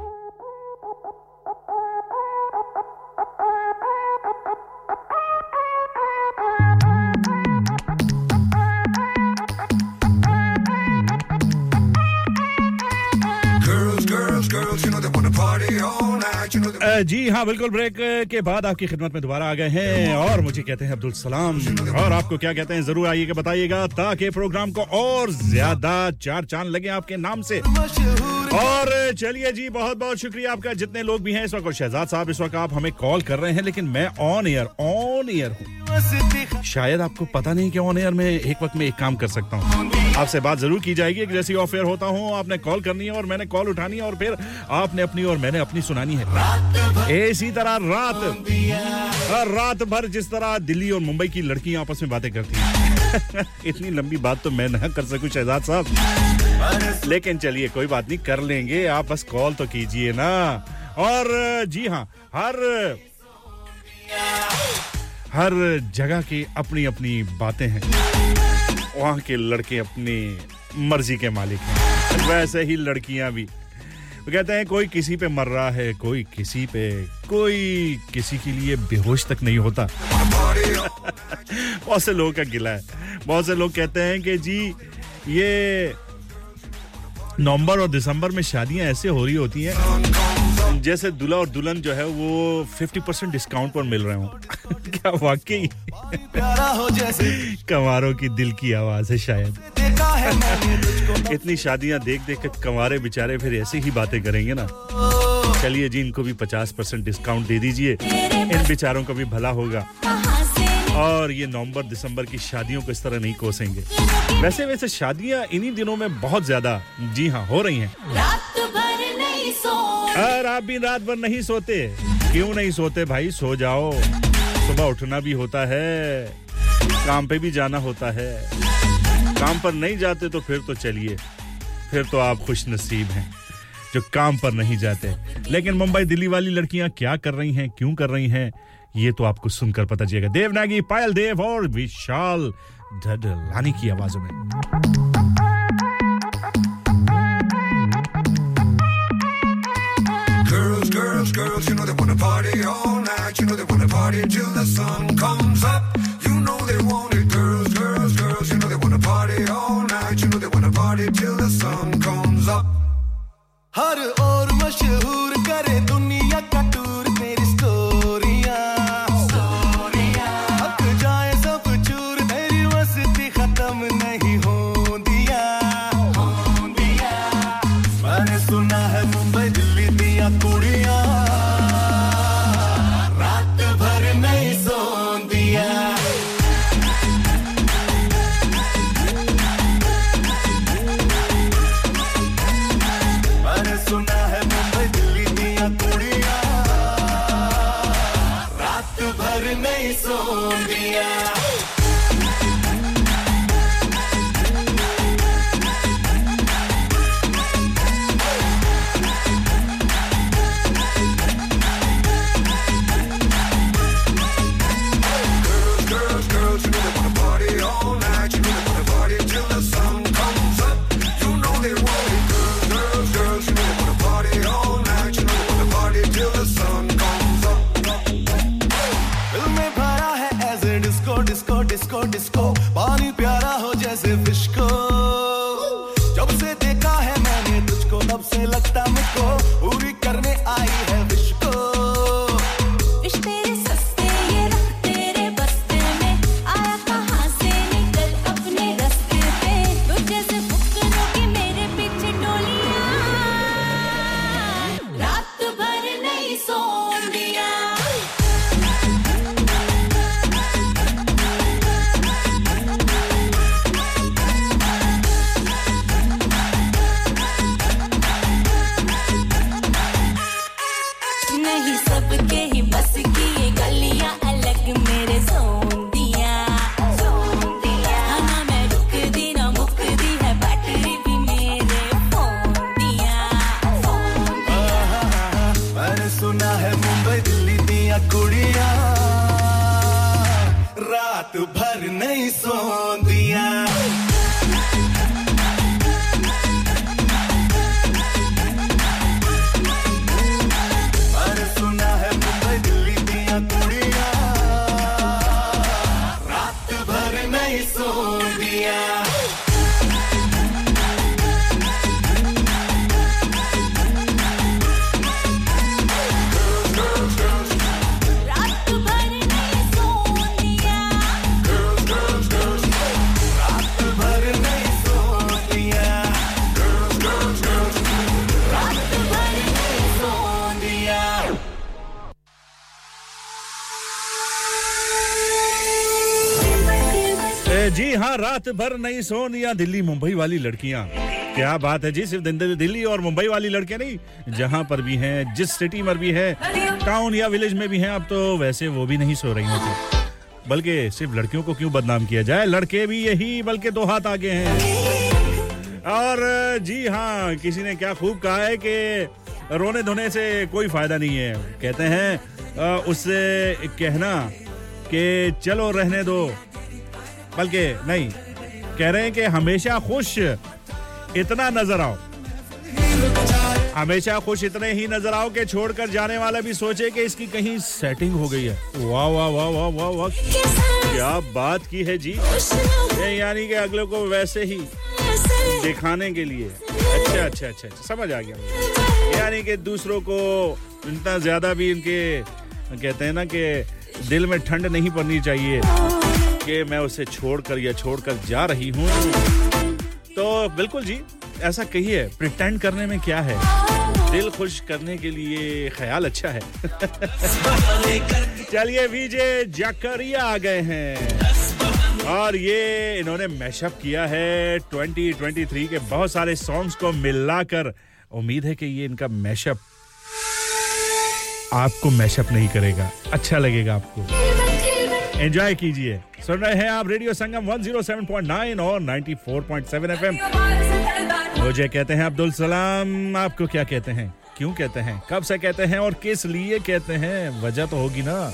जी हाँ बिल्कुल ब्रेक के बाद आपकी खिदमत में दोबारा आ गए हैं और मुझे कहते हैं अब्दुल सलाम। और आपको क्या कहते हैं, ज़रूर आइएगा, बताइएगा, ताकि प्रोग्राम को और ज़्यादा चार चाँद लगे आपके नाम से। और चलिए जी, बहुत बहुत शुक्रिया आपका, जितने लोग भी हैं इस वक्त, और शहजाद साहब इस वक्त आप हमें कॉल कर रहे हैं, लेकिन मैं ऑन एयर ऑन एयर हूँ। शायद आपको पता नहीं कि ऑन एयर में एक वक्त में एक काम कर सकता हूँ। आपसे बात ज़रूर की जाएगी। जैसे ऑफ़ एयर होता हूँ, आपने कॉल करनी है और मैंने कॉल उठानी है और फिर आपने अपनी और मैंने अपनी सुनानी है। इसी तरह रात रात भर जिस तरह दिल्ली और मुंबई की लड़कियाँ आपस में बातें करती हैं। इतनी लंबी बात तो मैं ना कर सकूँ, शहजाद साहब। लेकिन चलिए, कोई बात नहीं, कर लेंगे। आप बस कॉल तो कीजिए ना। और, जी हाँ हर हर जगह की अपनी अपनी बातें हैं। वहाँ के लड़के अपनी मर्ज़ी के मालिक हैं। वैसे ही लड़कियाँ भी। वो कहते हैं, कोई किसी पे मर रहा है, कोई किसी पे, कोई किसी के लिए बेहोश तक नहीं होता। बहुत से लोगों का गिला है। बहुत से लोग कहते हैं कि जी, ये नवंबर और दिसंबर में शादियाँ ऐसे हो रही होती हैं जैसे दूल्हा और दुल्हन जो है वो 50 परसेंट डिस्काउंट पर मिल रहे हो। क्या वाकई? कमारों की दिल की आवाज़ है शायद। इतनी शादियाँ देख देख कर कमारे बेचारे फिर ऐसे ही बातें करेंगे ना। चलिए जी, इनको भी 50 परसेंट डिस्काउंट दे दीजिए। इन बेचारों का भी भला होगा। और ये नवंबर, दिसंबर की शादियों को इस तरह नहीं कोसेंगे। वैसे वैसे शादियाँ इन्हीं दिनों में बहुत ज़्यादा, जी हाँ हो रही हैं। और आप भी रात भर नहीं सोते। क्यों नहीं सोते भाई? सो जाओ। सुबह उठना भी होता है। काम पे भी जाना होता है। काम पर नहीं जाते तो फिर तो चलिए। फिर तो आप खुश नसीब हैं, जो काम पर नहीं जाते। लेकिन मुंबई दिल्ली वाली लड़कियाँ क्या कर रही हैं, क्यों कर रही हैं, ये तो आपको सुनकर पता चलेगा। देवनागी पायल देव और विशाल लानी की आवाजों में। Girls, girls, girls, you know they wanna party all night. You know they wanna party till the sun comes up. You know they want it. Girls, girls, girls, you know they wanna party all night. You know they wanna party till the sun comes up. हर और मशहूर करे दुनिया disco, disco, disco. रात भर नहीं सोनिया दिल्ली, मुंबई वाली लड़कियाँ। क्या बात है जी, सिर्फ़ दिल- दिल्ली और मुंबई वाली लड़कियाँ नहीं, जहाँ पर भी हैं, जिस सिटी में भी है टाउन या विलेज में भी हैं, अब तो वैसे वो भी नहीं सो रही होती। बल्कि सिर्फ़ लड़कियों को क्यों बदनाम किया जाए? लड़के भी यही, बल्कि दो हाथ आगे हैं। और जी हाँ किसी ने क्या खूब कहा है कि रोने धोने से कोई फ़ायदा नहीं है। कहते हैं उससे कहना कि चलो रहने दो। बल्कि नहीं कह रहे हैं कि हमेशा खुश इतना नज़र आओ। हमेशा खुश इतने ही नज़र आओ कि छोड़कर जाने वाला भी सोचे कि इसकी कहीं सेटिंग हो गई है। वाह वाह वाह वाह वाह वाह। क्या बात की है जी। यानी कि अगले को वैसे ही दिखाने के लिए। अच्छा अच्छा अच्छा अच्छा समझ आ गया। यानी कि दूसरों को इतना ज़्यादा भी इनके, कहते हैं ना कि दिल में ठंड नहीं पड़नी चाहिए। कि मैं उसे छोड़कर या छोड़कर जा रही हूँ। तो बिल्कुल जी, ऐसा कहिए प्रिटेंड करने में क्या है? दिल खुश करने के लिए ख्याल अच्छा है। चलिए विजय जकरिया आ गए हैं। और ये इन्होंने मैशअप किया है 2023 के बहुत सारे सॉन्ग्स को मिलाकर। उम्मीद है कि ये इनका मैशअप आपको मैशअप नहीं करेगा। अच्छा लगेगा आपको। एंजॉय कीजिए। सुन रहे हैं आप रेडियो संगम 107.9 और 94.7 एफएम। मुझे कहते हैं अब्दुल सलाम, आपको क्या कहते हैं? क्यों कहते हैं? कब से कहते हैं और किस लिए कहते हैं? वजह तो होगी ना।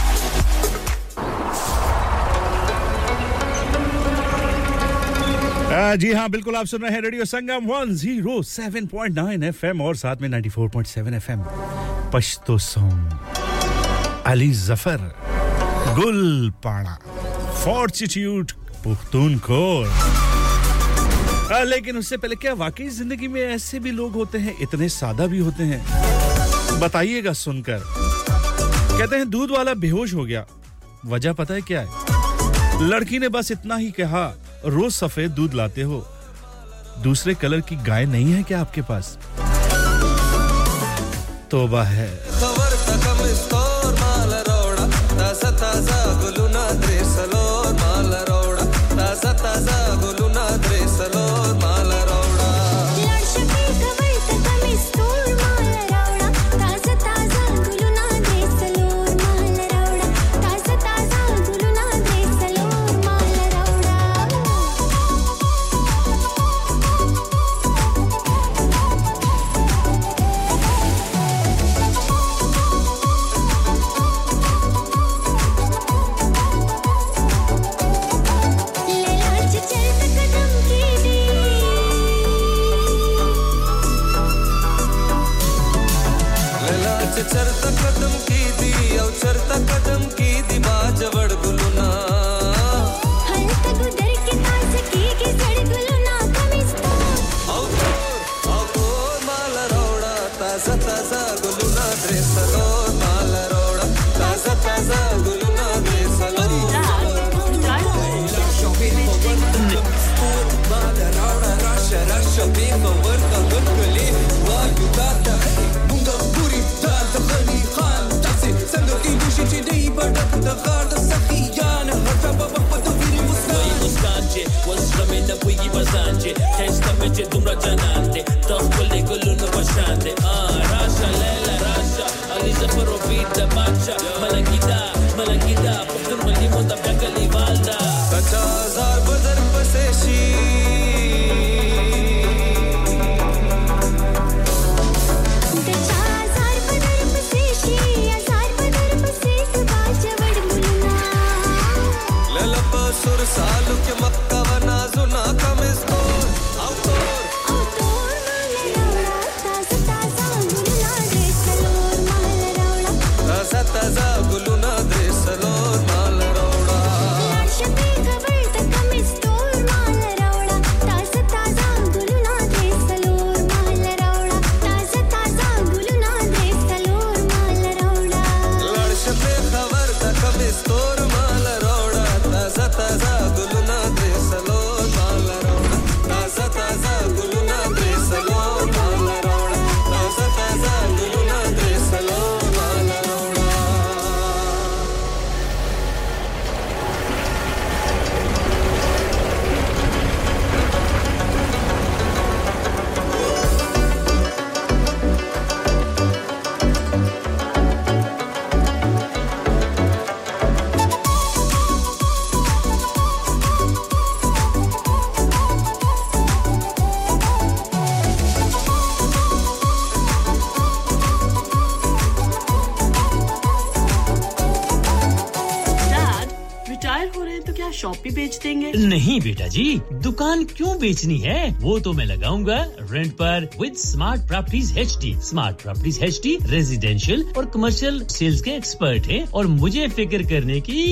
जी हाँ बिल्कुल आप सुन रहे हैं रेडियो संगम 107.9 एफएम और साथ में 94.7 एफएम पश्तो सॉन्ग। अली ज़फ़र गुल पाड़ा फॉर्टिट्यूड पुख्तूनखोर। आ, लेकिन उससे पहले क्या वाकई ज़िंदगी में ऐसे भी लोग होते हैं इतने सादा भी होते हैं? बताइएगा सुनकर। कहते हैं दूध वाला बेहोश हो गया। वजह पता है क्या है? लड़की ने बस इतना ही कहा रोज सफ़ेद दूध लाते हो, दूसरे कलर की गाय नहीं है क्या आपके पास? तोबा है। sanje Testa Rasha, Leila, Rasha Aliza paro vida bacha Malangida, malangida बेच देंगे। नहीं बेटा जी, दुकान क्यों बेचनी है? वो तो मैं लगाऊँगा। रेंट पर with smart properties H D smart properties H D residential और कमर्शियल सेल्स के एक्सपर्ट है और मुझे फ़िक्र करने की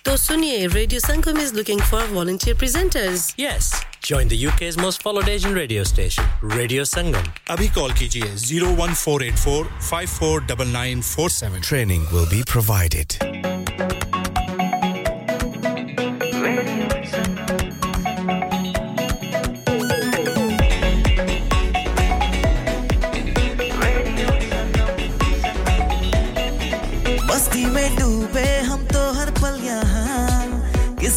तो सुनिए radio Sangam is looking for volunteer presenters Yes. Join the UK's most followed Asian radio station, Radio Sangam. अभी कॉल कीजिए 01484 549947 Training will be provided.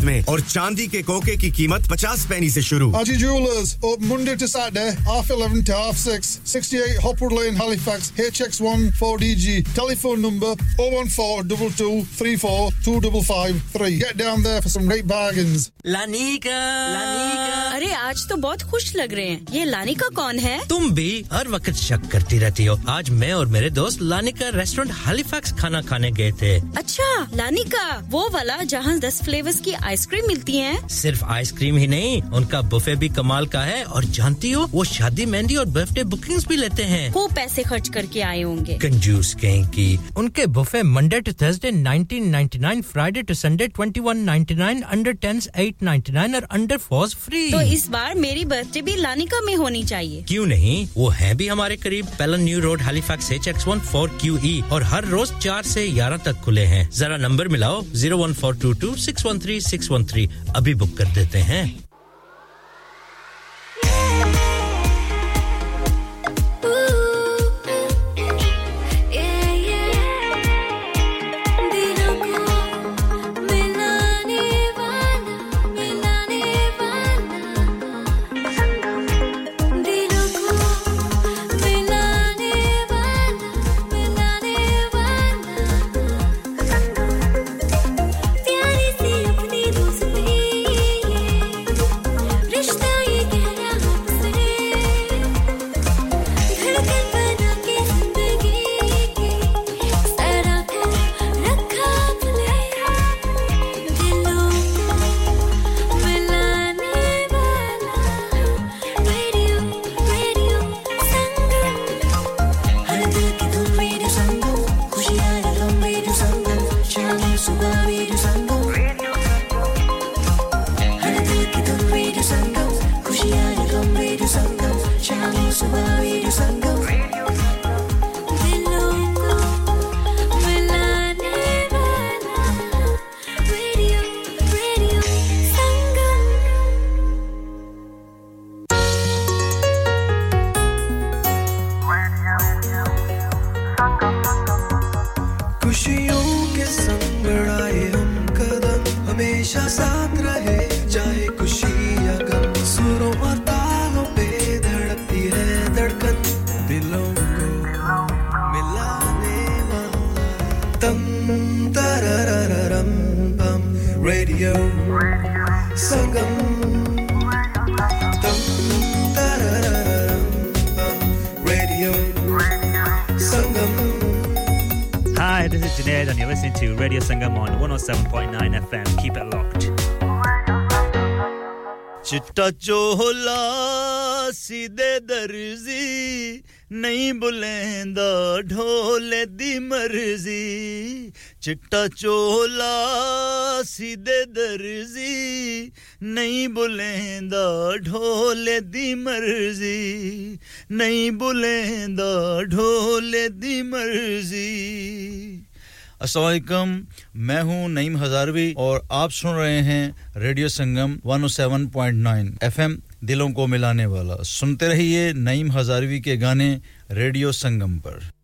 में और चांदी के कोके की कीमत पचास पैनी से शुरू Haji Jewelers, open Monday to Saturday, half 11 to half 6, 68 Hopwood Lane, Halifax, HX1 4DG. Telephone number 01422 34 2553. Get down there for some great bargains. लानिका अरे आज तो बहुत खुश लग रहे हैं ये लानिका कौन है तुम भी हर वक्त शक करती रहती हो आज मैं और मेरे दोस्त लानिका रेस्टोरेंट हैलिफैक्स खाना खाने गए थे अच्छा लानिका वो वाला जहाँ दस फ्लेवर्स की आइसक्रीम मिलती है। सिर्फ़ आइसक्रीम ही नहीं उनका बुफे भी कमाल का है और जानती हो वो शादी मेहंदी और बर्थडे बुकिंग्स भी लेते हैं। खूब पैसे खर्च करके आए होंगे। कंजूस कहीं की उनके buffet Monday to Thursday 1999 Friday to Sunday 2199 under 10s 899 और अंडर 4s फ्री तो इस बार मेरी बर्थडे भी लानिका में होनी चाहिए। क्यों नहीं? वो है भी हमारे करीब। Pellon new road Halifax H X one four Q E और हर रोज चार से ग्यारह तक खुले हैं। जरा नंबर मिलाओ zero one four two two six one three six one three अभी बुक कर देते हैं। प्यारी चिट्टा चोला सीधे दर्जी, नहीं बुलेंदा ढोले दी मर्ज़ी, नहीं बुलेंदा ढोले दी मर्ज़ी। अस्सलाम मैं हूँ नईम हजारवी और आप सुन रहे हैं रेडियो संगम 107.9 एफएम दिलों को मिलाने वाला। सुनते रहिए नईम हजारवी के गाने रेडियो संगम पर।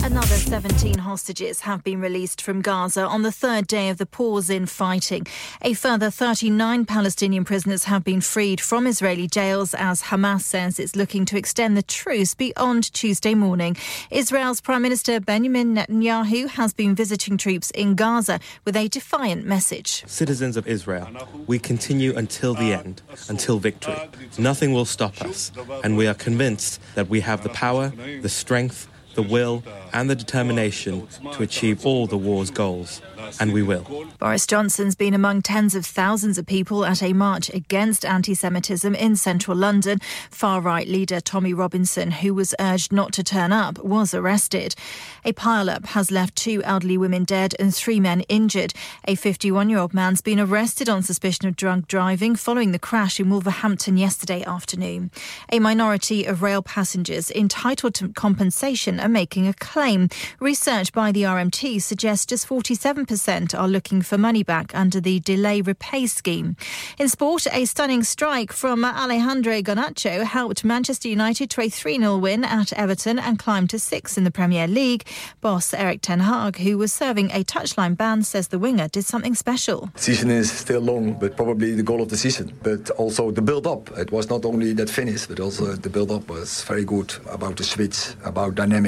109. Another 17 hostages have been released from Gaza on the third day of the pause in fighting. A further 39 Palestinian prisoners have been freed from Israeli jails as Hamas says it's looking to extend the truce beyond Tuesday morning. Israel's Prime Minister Benjamin Netanyahu has been visiting troops in Gaza with a defiant message. Citizens of Israel, we continue until the end, until victory. Nothing will stop us, and we are convinced that we have the power, the strength, the will, and the determination to achieve all the war's goals. And we will. Boris Johnson's been among tens of thousands of people at a march against anti Semitism in central London. Far right leader Tommy Robinson, who was urged not to turn up, was arrested. A pile-up has left two elderly women dead and three men injured. A 51 year old man's been arrested on suspicion of drunk driving following the crash in Wolverhampton yesterday afternoon. A minority of rail passengers entitled to compensation are making a claim. Research by the RMT suggests just 47% are looking for money back under the delay repay scheme. In sport, a stunning strike from Alejandro Garnacho helped Manchester United to a 3 0 win at Everton and climb to six in the Premier League. Boss Eric Ten Hag, who was serving a touchline ban, says the winger did something special. season is still long, but probably the goal of the season. But also the build-up. It was not only that finish, but also the build-up was very good about the switch, about dynamic.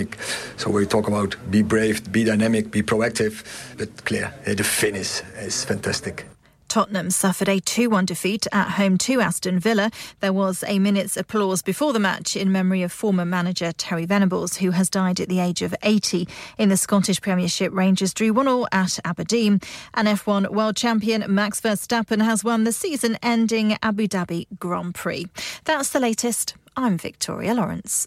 So we talk about be brave, be dynamic, be proactive. But clear, eh, the finish is fantastic. Tottenham suffered a 2 1 defeat at home to Aston Villa. There was a minute's applause before the match in memory of former manager Terry Venables, who has died at the age of 80. In the Scottish Premiership, Rangers drew 1 0 at Aberdeen. And F1 world champion Max Verstappen has won the season ending Abu Dhabi Grand Prix. That's the latest. I'm Victoria Lawrence.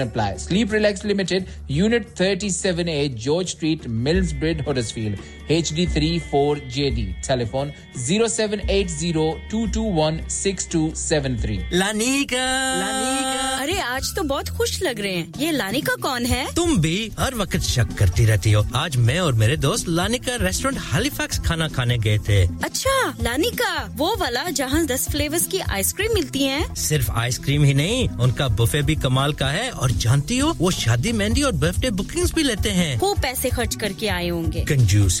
apply sleep relax limited unit 37a george street millsbridge huddersfield hd34jd telephone 0780221623 लानिका। अरे आज तो बहुत खुश लग रहे हैं। ये लानिका कौन है? तुम भी हर वक्त शक करती रहती हो। आज मैं और मेरे दोस्त लानिका रेस्टोरेंट हैलिफैक्स खाना खाने गए थे। अच्छा लानिका वो वाला जहाँ दस फ्लेवर्स की आइसक्रीम मिलती है। सिर्फ़ आइसक्रीम ही नहीं उनका बुफे भी कमाल का है। और जानती हो वो शादी मेहंदी और बर्थडे बुकिंग्स भी लेते हैं। खूब पैसे खर्च करके आए होंगे। कंजूस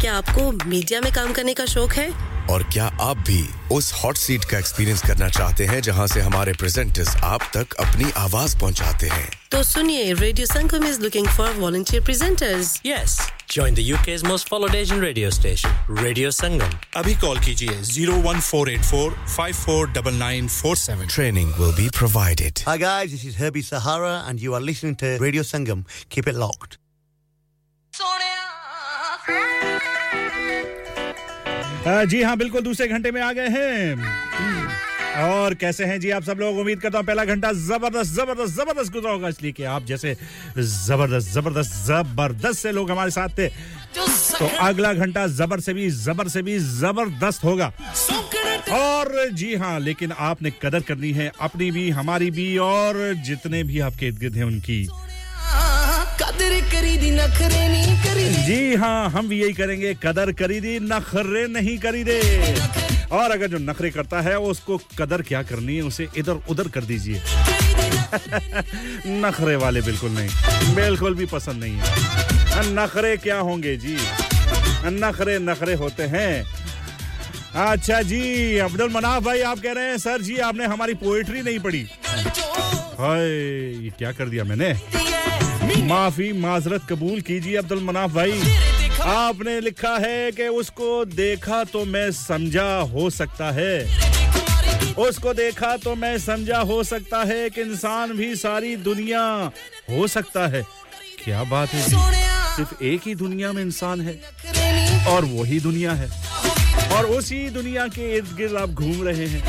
क्या आपको मीडिया में काम करने का शौक है? और क्या आप भी उस हॉट सीट का एक्सपीरियंस करना चाहते हैं जहाँ से हमारे प्रेजेंटर्स आप तक अपनी आवाज़ पहुंचाते हैं? तो सुनिए radio Sangam is looking for volunteer presenters yes join the UK's most followed Asian radio station radio Sangam अभी कॉल कीजिए 01484549947 training will be provided hi guys this is Herbie Sahara and you are listening to radio Sangam keep it locked Sonia ji हाँ बिल्कुल दूसरे घंटे में आ गए हैं। और कैसे हैं जी आप सब लोग? उम्मीद करता हूँ पहला घंटा ज़बरदस्त ज़बरदस्त ज़बरदस्त गुजरा होगा इसलिए कि आप जैसे ज़बरदस्त ज़बरदस्त ज़बरदस्त से लोग हमारे साथ थे। तो अगला घंटा जबर से भी जबर से भी ज़बरदस्त होगा। और जी हाँ लेकिन आपने कदर करनी है अपनी भी हमारी भी और जितने भी आपके इर्द गिर्द हैं उनकी। कदर करी नखरे नहीं करी जी हाँ हम भी यही करेंगे कदर करी दी नखरे नहीं करी दे और अगर जो नखरे करता है उसको कदर क्या करनी है उसे इधर उधर कर दीजिए। नखरे वाले बिल्कुल नहीं बिल्कुल भी पसंद नहीं है। नखरे क्या होंगे जी? नखरे नखरे होते हैं। अच्छा जी अब्दुल मनाफ भाई आप कह रहे हैं सर जी आपने हमारी पोएट्री नहीं पढ़ी। हाय ये क्या कर दिया मैंने? माफ़ी माजरत कबूल कीजिए अब्दुल मनाफ भाई। आपने लिखा है कि उसको देखा तो मैं समझा हो सकता है। उसको देखा तो मैं समझा हो सकता है कि इंसान भी सारी दुनिया हो सकता है। क्या बात है सिर्फ़ एक ही दुनिया में इंसान है और वही दुनिया है। और उसी दुनिया के इर्द गिर्द आप घूम रहे हैं।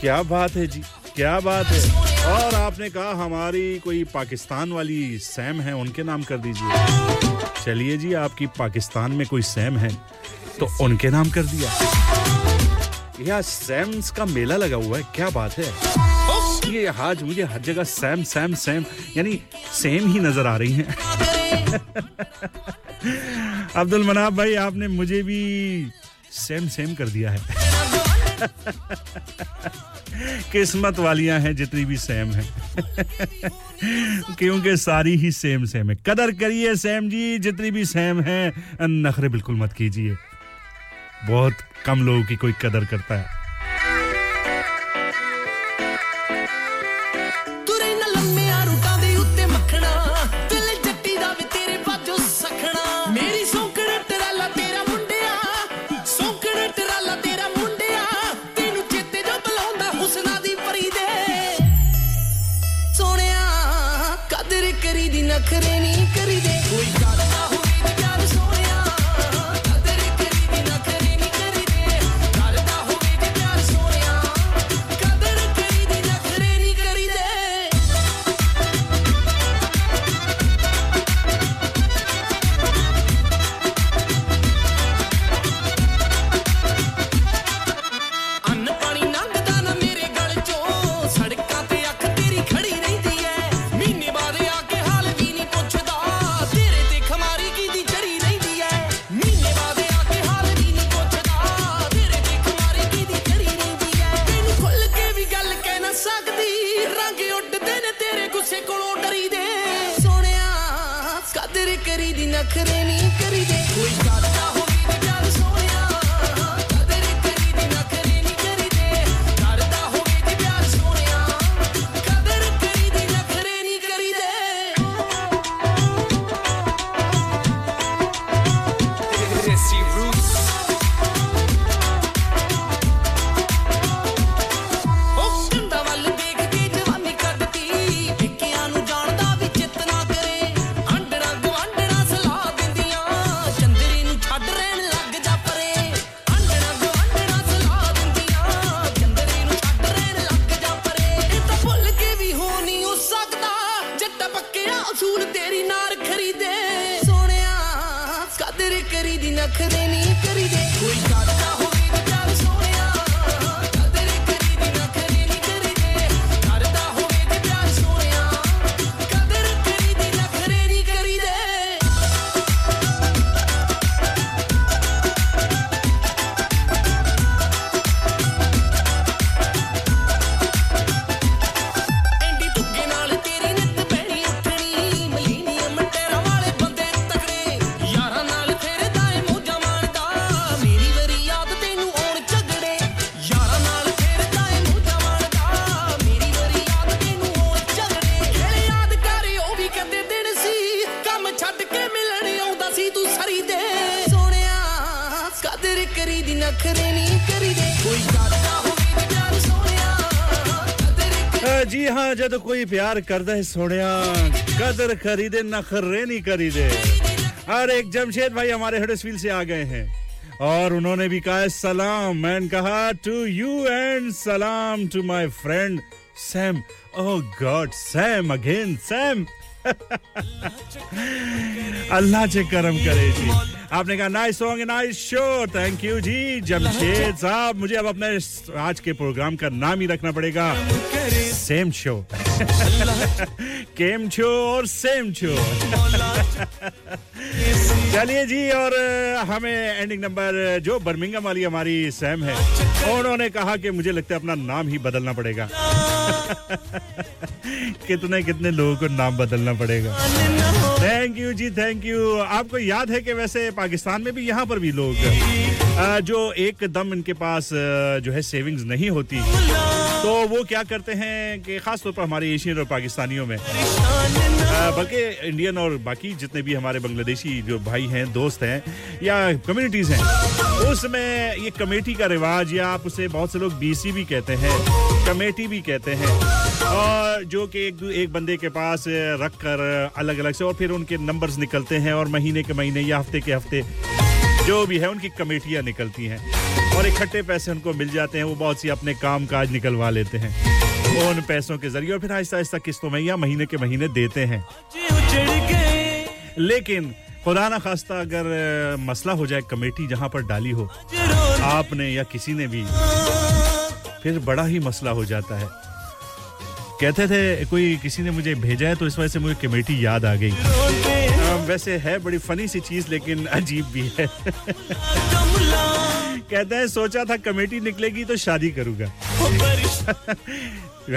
क्या बात है जी? क्या बात है। और आपने कहा हमारी कोई पाकिस्तान वाली सैम है, उनके नाम कर दीजिए। चलिए जी, आपकी पाकिस्तान में कोई सैम है तो उनके नाम कर दिया। यह सैम्स का मेला लगा हुआ है, क्या बात है। ये आज मुझे हर जगह सैम सैम सैम, यानी सेम ही नज़र आ रही हैं। अब्दुल मनाब भाई, आपने मुझे भी सेम सेम कर दिया है। किस्मत वालियाँ हैं जितनी भी सेम है। क्योंकि सारी ही सेम सेम है। कदर करिए सेम जी, जितनी भी सेम है, नखरे बिल्कुल मत कीजिए। बहुत कम लोगों की कोई कदर करता है। जी हाँ जब कोई प्यार करता है सोनिया कदर खरीदे, नखरे नहीं खरीदे। और एक जमशेद भाई हमारे हडसफील से आ गए हैं। और उन्होंने भी कहा, सलाम। मैंने कहा, टू यू एंड सलाम to my friend Sam. Oh god, Sam again, Sam. अल्लाह से करम करे जी। आपने कहा nice song nice show thank you जी। जमशेद साहब मुझे अब अपने आज के प्रोग्राम का नाम ही रखना पड़ेगा। सेम शो केम शो और सेम शो चलिए जी और हमें एंडिंग नंबर जो बर्मिंगम वाली हमारी सैम है उन्होंने कहा कि मुझे लगता है अपना नाम ही बदलना पड़ेगा। कितने कितने लोगों को नाम बदलना पड़ेगा। थैंक यू जी थैंक यू आपको याद है कि वैसे पाकिस्तान में भी यहाँ पर भी लोग जो एकदम इनके पास जो है सेविंग्स नहीं होती तो वो क्या करते हैं कि खास तौर पर हमारे एशियन और पाकिस्तानियों में बल्कि इंडियन और बाकी जितने भी हमारे बांग्लादेशी जो भाई हैं, दोस्त हैं, या कम्युनिटीज हैं उसमें ये कमेटी का रिवाज, या आप उसे बहुत से लोग बीसी भी कहते हैं, कमेटी भी कहते हैं, और जो कि एक एक बंदे के पास रख कर अलग अलग से, और फिर उनके नंबर्स निकलते हैं और महीने के महीने या हफ़्ते के हफ़्ते जो भी है, उनकी कमेटियाँ निकलती हैं। और इकट्ठे पैसे उनको मिल जाते हैं, वो बहुत सी अपने काम काज निकलवा लेते हैं उन पैसों के ज़रिए और फिर आहिस्ता आहिस्ता किस्तों में या महीने के महीने देते हैं। लेकिन खुदा ना खास्ता अगर मसला हो जाए, कमेटी जहाँ पर डाली हो, आपने या किसी ने भी, फिर बड़ा ही मसला हो जाता है। कहते थे कोई किसी ने मुझे भेजा है तो इस वजह से मुझे कमेटी याद आ गई। वैसे है बड़ी फनी सी चीज़ लेकिन अजीब भी है। कहते हैं सोचा था कमेटी निकलेगी तो शादी करूँगा।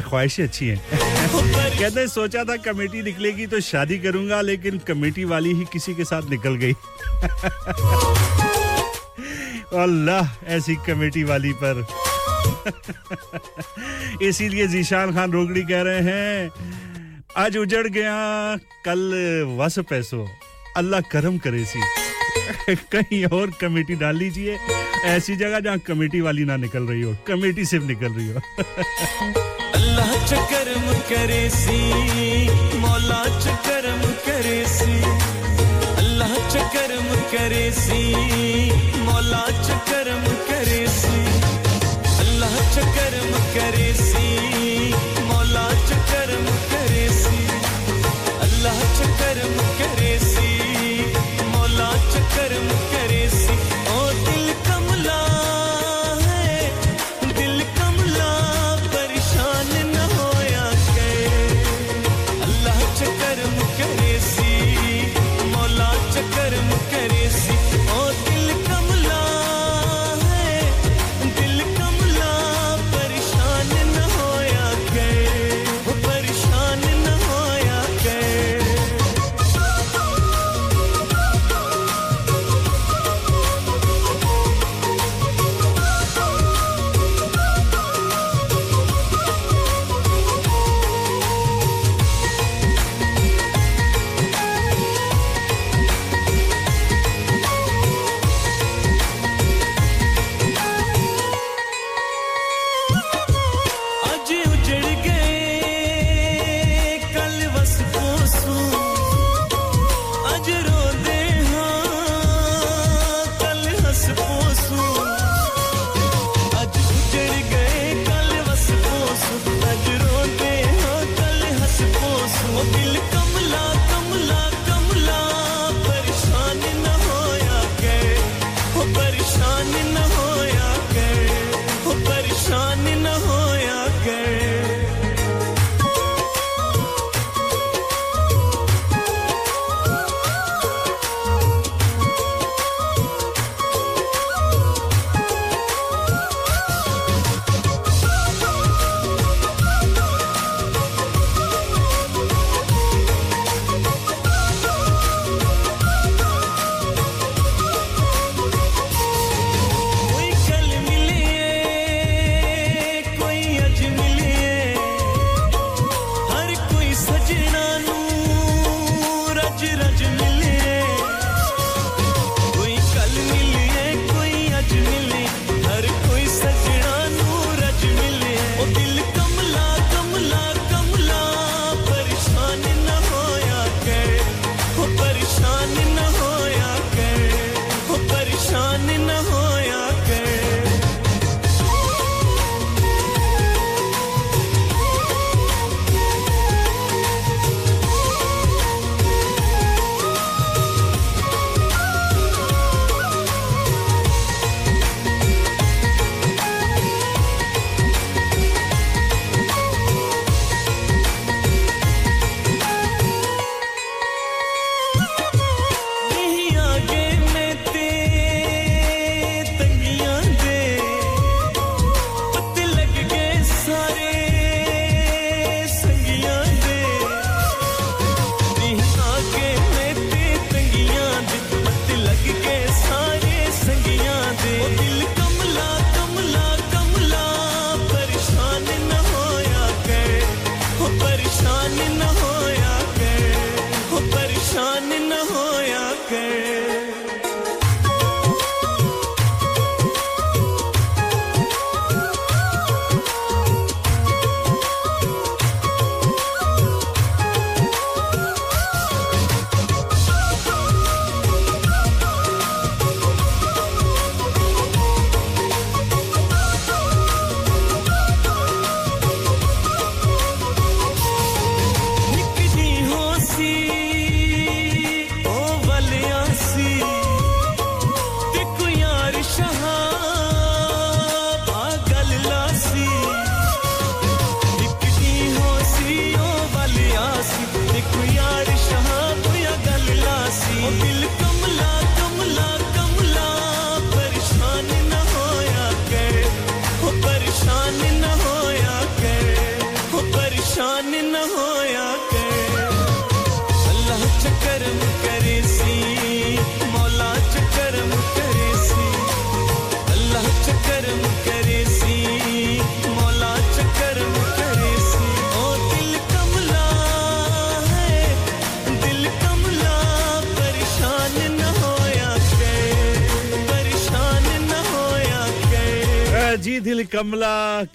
ख्वाहिशें अच्छी हैं। कहते हैं सोचा था कमेटी निकलेगी तो शादी करूँगा लेकिन कमेटी वाली ही किसी के साथ निकल गई। अल्लाह ऐसी कमेटी वाली पर इसीलिए जीशान खान रोगड़ी कह रहे हैं, आज उजड़ गया, कल वस पैसो। अल्लाह करम करे सी कहीं और कमेटी डाल लीजिए। ऐसी जगह जहाँ कमेटी वाली ना निकल रही हो, कमेटी सिर्फ़ निकल रही हो। अल्लाह च करम करे सी मौला च करम करे सी अल्लाह च करम करे सी करम करे सी मौला च करे सी अल्लाह च करे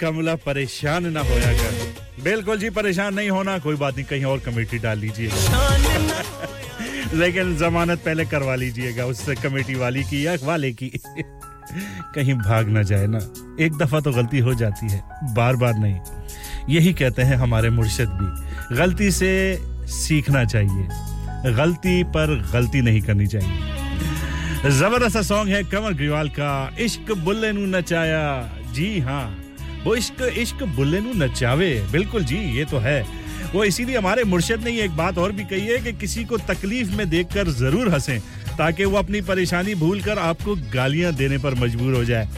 कमला परेशान ना होया कर। बिल्कुल जी, परेशान नहीं होना, कोई बात नहीं, कहीं और कमेटी डाल लीजिएगा। लेकिन जमानत पहले करवा लीजिएगा, उस कमेटी वाली की या वाले की। कहीं भाग ना जाए ना। एक दफ़ा तो गलती हो जाती है बार बार नहीं। यही कहते हैं हमारे मुर्शिद भी, गलती से सीखना चाहिए। गलती पर गलती नहीं करनी चाहिए। ज़बरदस्त सॉन्ग है कंवर ग्रीवाल का, इश्क बुल्ले नचाया। जी हाँ। वो इश्क इश्क बुल्ले नु नचावे। बिल्कुल जी, ये तो है। वो इसीलिए हमारे मुर्शद ने ये एक बात और भी कही है कि किसी को तकलीफ़ में देखकर ज़रूर हंसें, ताकि वो अपनी परेशानी भूलकर आपको गालियाँ देने पर मजबूर हो जाए।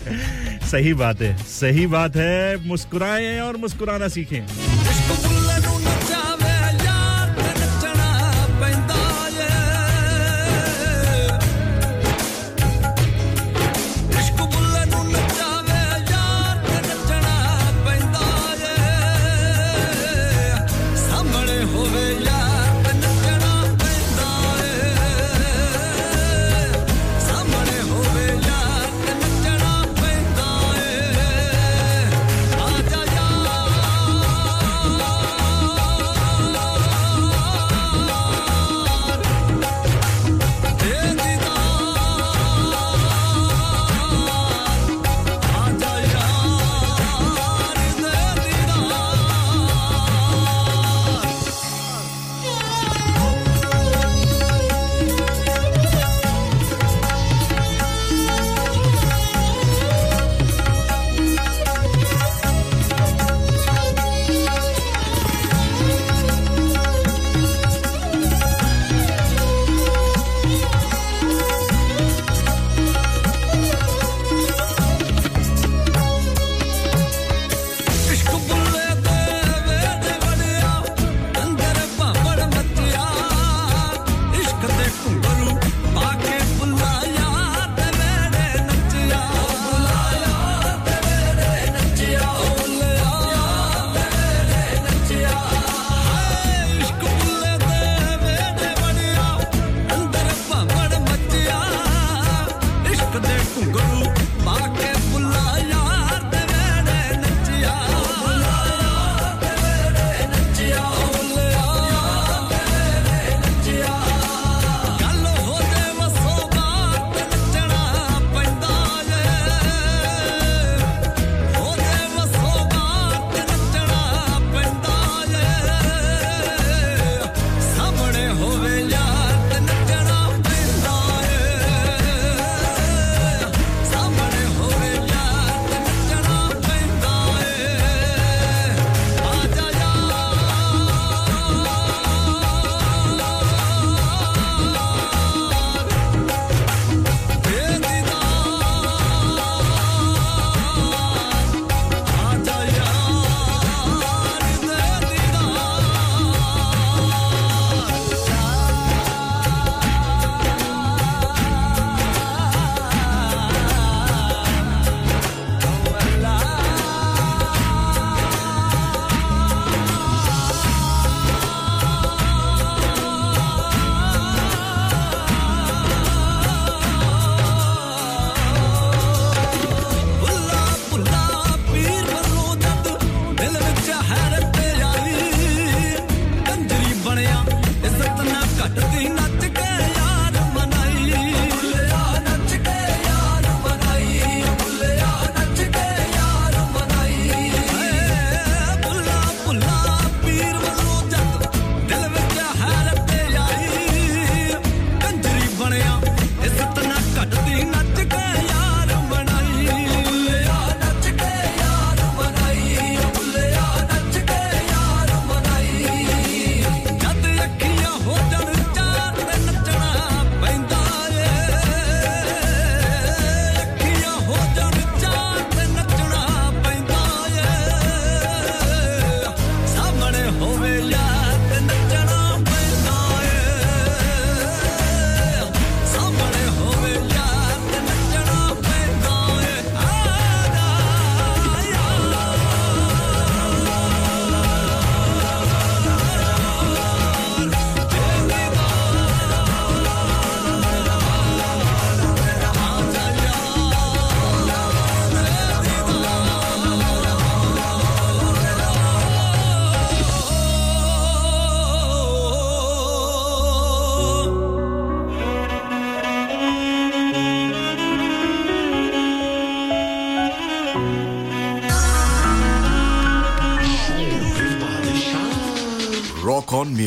सही बात है, सही बात है। मुस्कुराएँ और मुस्कुराना सीखें।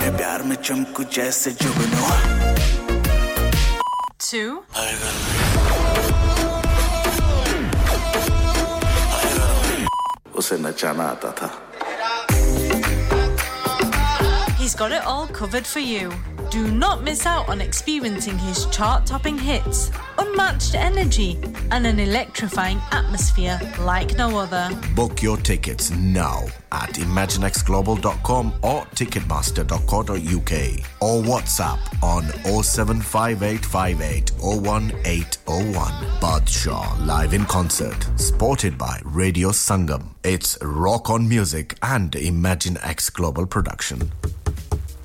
तेरे प्यार में चमकू जैसे जुगनू उसे नचाना आता था He's got it all covered for you. Do not miss out on experiencing his chart topping hits, unmatched energy, and an electrifying atmosphere like no other. Book your tickets now at imaginexglobal.com or ticketmaster.co.uk or WhatsApp on 07585801801. Badshah live in concert, supported by Radio Sangam. It's Rock on Music and Imagine X Global production.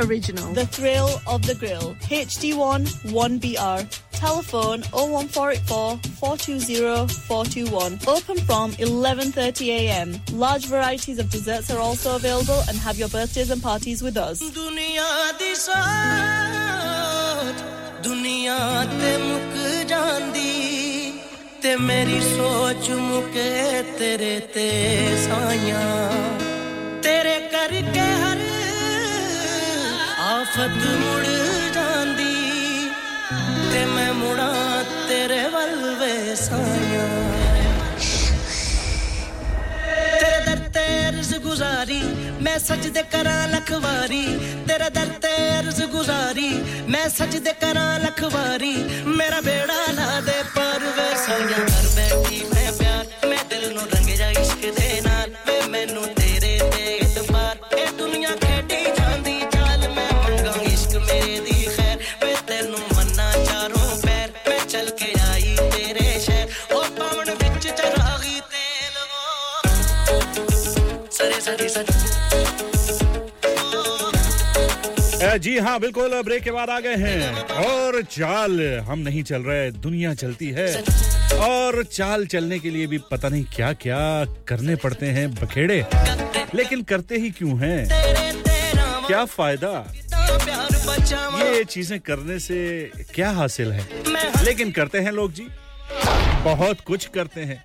Original. The thrill of the grill. HD1 1BR. Telephone 01484 420 421. Open from 11.30am. Large varieties of desserts are also available and have your birthdays and parties with us. ਦੁਨੀਆ ਦੀ ਸੋਚ ਦੁਨੀਆ ਤੇ ਮੁੱਕ ਜਾਂਦੀ ਤੇ ਮੇਰੀ ਸੋਚ ਮੁੱਕੇ ਤੇਰੇ ਤੇ ਸਾਈਆਂ ਤੇਰੇ ਕਰਕੇ ਹਰ ਆਫਤ ਮੁੜ ਜਾਂਦੀ ਤੇ ਮੈਂ ਮੁੜਾਂ ਤੇਰੇ ਵੱਲ ਵੇ ਸਾਈਆਂ ਤੇਰੇ ਦਰ ਤੇ ਅਰਜ਼ ਗੁਜ਼ਾਰੀ, ਮੈਂ ਸਜਦੇ ਕਰਾਂ ਲੱਖ ਵਾਰੀ ਤੇਰੇ ਦਰ ਤੇ ਅਰਜ਼ ਗੁਜ਼ਾਰੀ, ਮੈਂ ਸਜਦੇ ਕਰਾਂ ਲੱਖ ਵਾਰੀ ਮੇਰਾ ਬੇੜਾ ਲਾ ਦੇ ਪਰਵੇ ਸਾਈਆਂ ਕਰ जी हाँ बिल्कुल ब्रेक के बाद आ गए हैं। और चाल, हम नहीं चल रहे, दुनिया चलती है। और चाल चलने के लिए भी पता नहीं क्या क्या करने पड़ते हैं बखेड़े। लेकिन करते ही क्यों हैं? क्या फ़ायदा? ये चीज़ें करने से क्या हासिल है? लेकिन करते हैं लोग जी। बहुत कुछ करते हैं।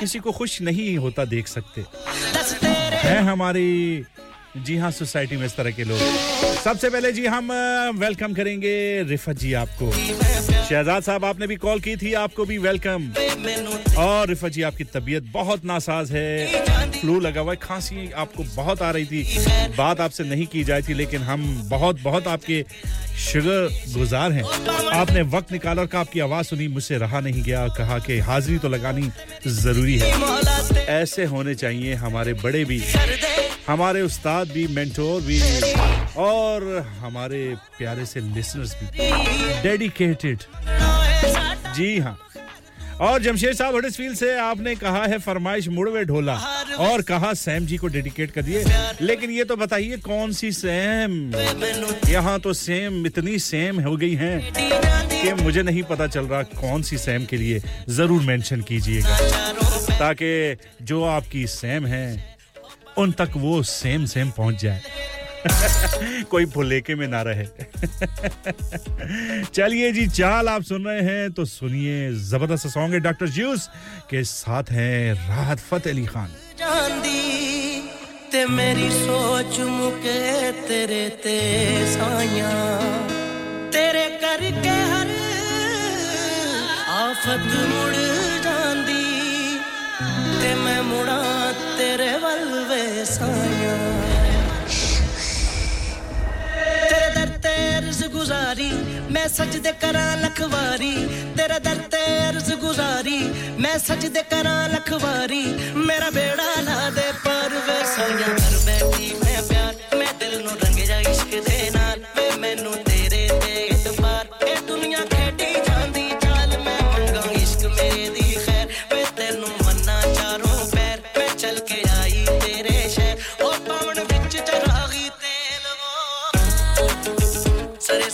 किसी को खुश नहीं होता देख सकते। हैं हमारी जी हाँ सोसाइटी में इस तरह के लोग। सबसे पहले जी हम वेलकम करेंगे रिफत जी आपको। शहजाद साहब, आपने भी कॉल की थी, आपको भी वेलकम और रिफा जी, आपकी तबीयत बहुत नासाज है। फ्लू लगा हुआ है, खांसी आपको बहुत आ रही थी। बात आपसे नहीं की जाती थी, लेकिन हम बहुत बहुत आपके शुगर गुजार हैं। आपने वक्त निकाला और आपकी आवाज़ सुनी, मुझसे रहा नहीं गया, कहा कि हाजिरी तो लगानी ज़रूरी है। ऐसे होने चाहिए हमारे बड़े भी। हमारे उस्ताद भी मेंटोर भी, और हमारे प्यारे से लिसनर्स भी। डेडिकेटेड जी हाँ। और जमशेद साहब हडसफील से आपने कहा है, फरमाइश मुड़वे ढोला। और कहा सैम जी को डेडिकेट कर दिए लेकिन ये तो बताइए, कौन सी सैम यहाँ तो सेम इतनी सेम हो गई हैं कि मुझे नहीं पता चल रहा कौन सी सैम के लिए ज़रूर मेंशन कीजिएगा। ताकि जो आपकी सैम है उन तक वो सेम सेम पहुँच जाए। कोई भुलेके में ना रहे। चलिए जी, चाल आप सुन रहे हैं तो सुनिए ज़बरदस्त सॉन्ग है डॉक्टर जूस के साथ हैं राहत फतेह अली खान। ते मेरी सोच मुके तेरे ते तेरे करके हर आफत मुड़ जांदी। ते मैं मुड़ा तेरे वलवे साया। तेरे दर ते गुजारी, मैं सजदे करा लखवारी तेरे दर ते गुजारी, मैं सजदे करा लखवारी मेरा बेड़ा ला दे पर वे साया। घर बैठी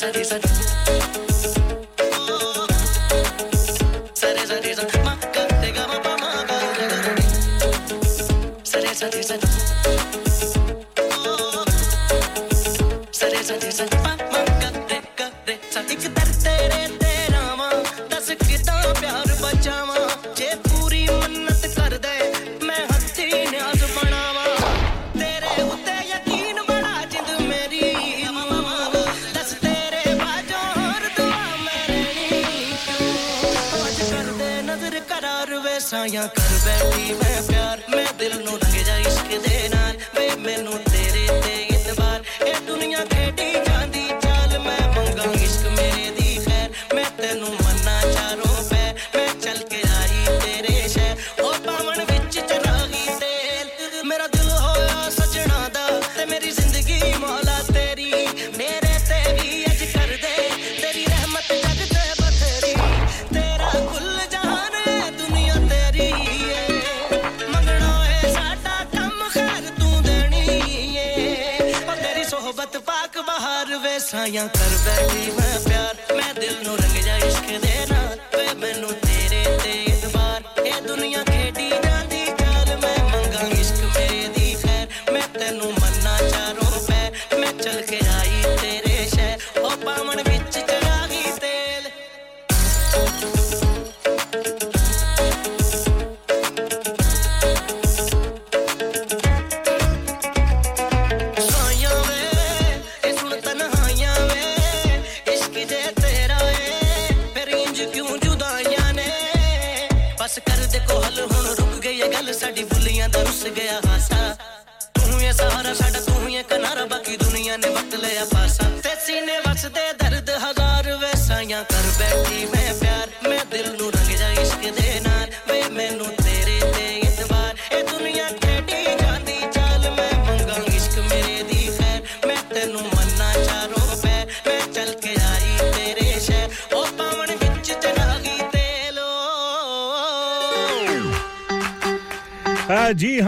said, he said. ਕਰਾਰ ਵੇ ਸਾਇਆ ਕਰ ਬੈਠੀ ਮੈਂ ਪਿਆਰ ਮੈਂ ਦਿਲ ਨੂੰ ਰੰਗ ਜਾ ਇਸ਼ਕ ਦੇ ਨਾਲ ਵੇ ਮੈਨੂੰ ਤੇਰੇ ਤੇ ਇਤਬਾਰ ਇਹ ਦੁਨੀਆ ਖੇਡੀ या कर बैठी मैं प्यार। मैं दिल नु रंग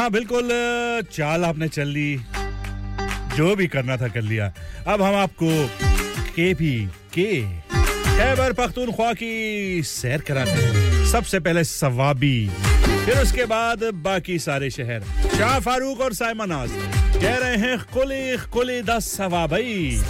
हाँ, बिल्कुल चाल आपने चल ली। जो भी करना था कर लिया। अब हम आपको के भी के खैबर पख्तूनख्वा की सैर कराते हैं। सबसे पहले सवाबी फिर उसके बाद बाकी सारे शहर। शाह फारूक और साइमा नाज। कह रहे हैं कुली कुली दस सवाबई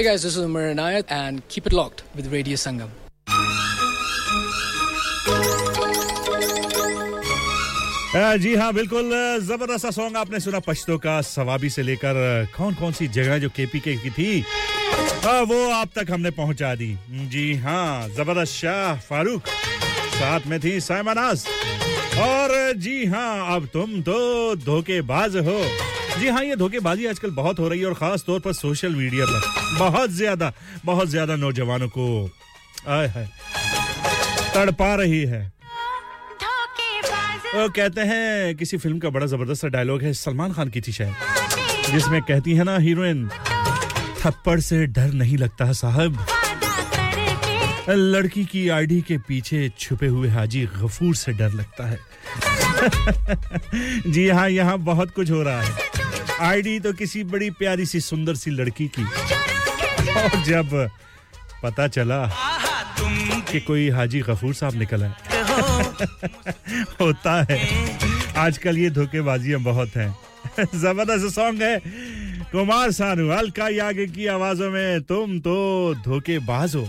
Hey guys, this is Umar Anayat and keep it locked with Radio Sangam. जी हाँ बिल्कुल ज़बरदस्त सॉन्ग आपने सुना पश्तो का सवाबी से लेकर कौन कौन सी जगह जो केपी के की थी? आ, वो आप तक हमने पहुँचा दी। जी हाँ ज़बरदस्त शाह फारूक साथ में थी साइमा नाज। और जी हाँ अब तुम तो धोखेबाज हो। जी हाँ ये धोखेबाजी आजकल बहुत हो रही है और खास तौर पर सोशल मीडिया पर। बहुत ज़्यादा बहुत ज़्यादा नौजवानों को आय है तड़पा रही है। वो कहते हैं किसी फ़िल्म का बड़ा ज़बरदस्त डायलॉग है सलमान खान की थी शायद जिसमें कहती है ना हीरोइन थप्पड़ से डर नहीं लगता साहब। लड़की की आईडी के पीछे छुपे हुए हाजी गफूर से डर लगता है। जी हाँ यहाँ बहुत कुछ हो रहा है। आईडी तो किसी बड़ी प्यारी सी सुंदर सी लड़की की। और जब पता चला कि कोई हाजी गफूर साहब निकला है होता है। आजकल ये धोखेबाजियाँ बहुत हैं। ज़बरदस्त सॉन्ग है। कुमार सानू अलका यागे की आवाजों में तुम तो धोखेबाज हो।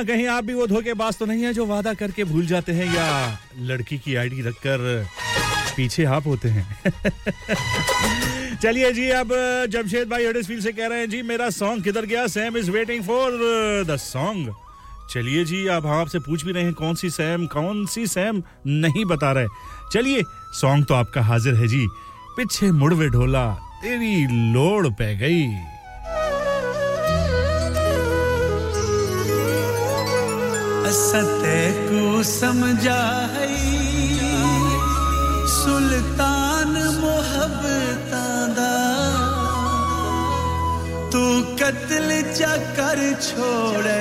जी हाँ कहीं आप भी वो धोखेबाज तो नहीं है जो वादा करके भूल जाते हैं या लड़की की आईडी रखकर पीछे आप होते हैं? चलिए जी, अब जमशेद भाई हडर्सफील्ड से कह रहे हैं, जी, मेरा सॉन्ग किधर गया? Sam is waiting for the song चलिए जी, अब हम आपसे पूछ भी रहे हैं, कौन सी सैम कौन सी सैम नहीं बता रहे? चलिए सॉन्ग तो आपका हाजिर है जी। पीछे मुड़वे ढोला, तेरी लोड़ पै गई। असते को समझा सुल्तान मोहब्बतां दा तू कत्ल चा कर छोड़े।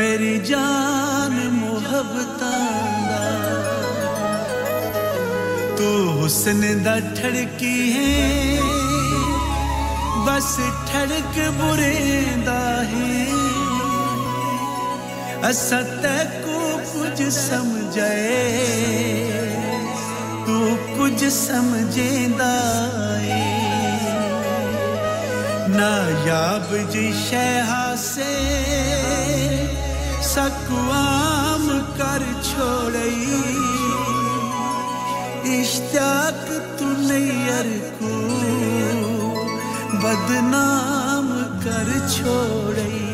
मेरी जान मोहब्बतां तू हुस्न दा ठड़की है। बस ठड़क बुरे दा है। असां तैको कुछ समझे, तू कुछ समझेंदा नायाब जी शह से सकवाम कर छोड़ई। इश्ताक तू नैयर को बदनाम कर छोड़ई।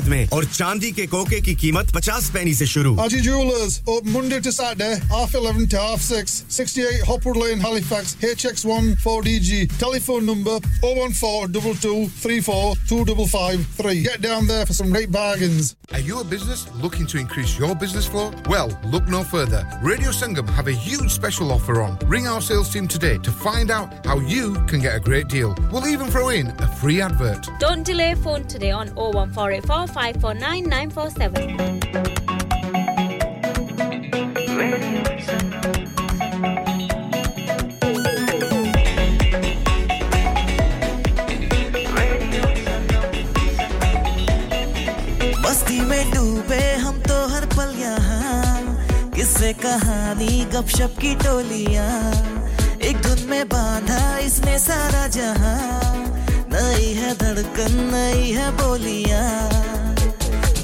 में और चांदी के कोके की कीमत पचास पैनी से शुरू Haji Jewelers, open Monday to Saturday, half 11 to half 6, 68 Hopwood Lane, Halifax, HX1 4DG. Telephone number 01422 34 2553. Get down there for some great bargains. Are you a business looking to increase your business flow? Well, look no further. Radio Sangam have a huge special offer on. Ring our sales team today to find out how you can get a great deal. We'll even throw in a free advert. Don't delay phone today on 01484 549 947. मस्ती में डूबे हम तो किससे कहानी, गपशप की टोलिया। एक धुन में बांधा इसने सारा जहाँ। नई है धड़कन, नई है बोलियाँ।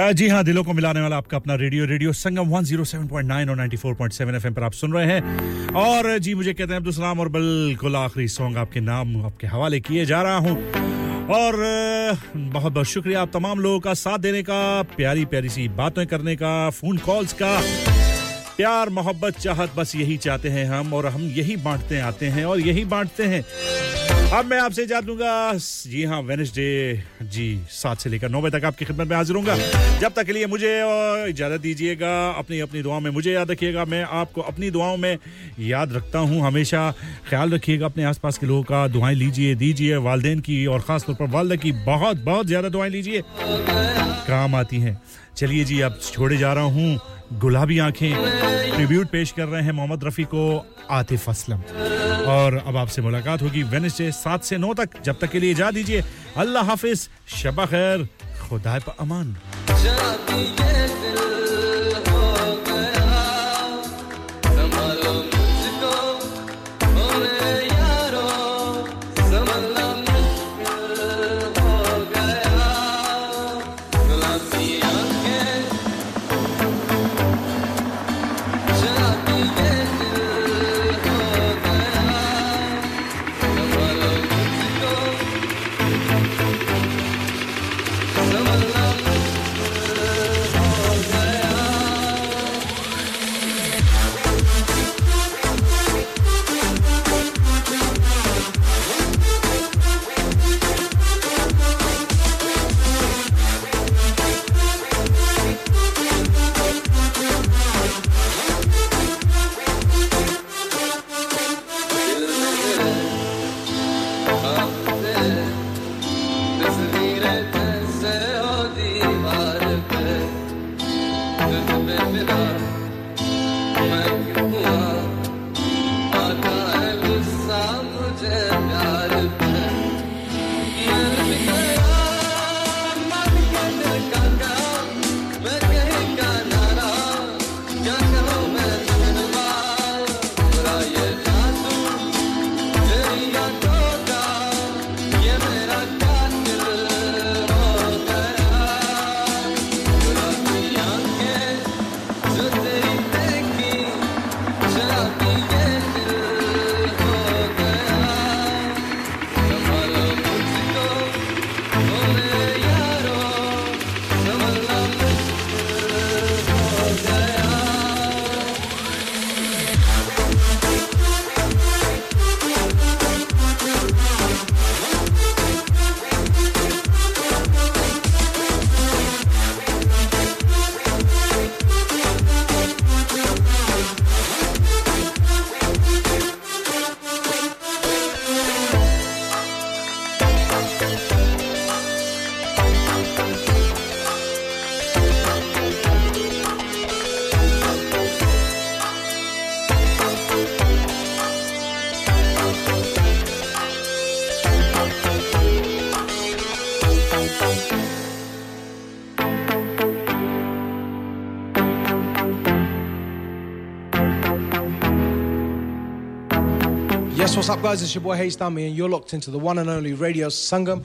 जी हाँ दिलों को मिलाने वाला आपका अपना रेडियो रेडियो संगम 107.9 और 94.7 एफएम पर आप सुन रहे हैं। और जी, मुझे कहते हैं, अब्दुल सलाम, और बिल्कुल आखिरी सॉन्ग आपके नाम, आपके हवाले किए जा रहा हूँ। और बहुत बहुत शुक्रिया आप तमाम लोगों का साथ देने का, प्यारी प्यारी सी बातें करने का फ़ोन कॉल्स का। प्यार, मोहब्बत, चाहत, बस यही चाहते हैं हम, और हम यही बांटते आते हैं, और यही बांटते हैं। अब मैं आपसे इजाज़त दूँगा जी हाँ वेनसडे जी, सात से लेकर नौ बजे तक आपकी खिदमत में हाजिर होऊँगा। जब तक के लिए मुझे इजाज़त दीजिएगा, अपनी अपनी दुआओं में मुझे याद रखिएगा। मैं आपको अपनी दुआओं में याद रखता हूँ। हमेशा ख्याल रखिएगा, अपने आसपास के लोगों का दुआएँ लीजिए, दीजिए, वालदेन की और ख़ास तौर पर वालदा की बहुत बहुत ज़्यादा दुआएँ लीजिए। काम आती हैं। चलिए जी, अब छोड़े जा रहा हूँ। गुलाबी आँखें ट्रिब्यूट पेश कर रहे हैं मोहम्मद रफी को आतिफ असलम। और अब आपसे मुलाकात होगी वेनसडे सात से नौ तक। जब तक के लिए जा दीजिए। अल्लाह हाफिज। शबा खैर। खुदा अमान। What's up, guys? It's your boy Hayes Dummy, and you're locked into the one and only Radio Sangam.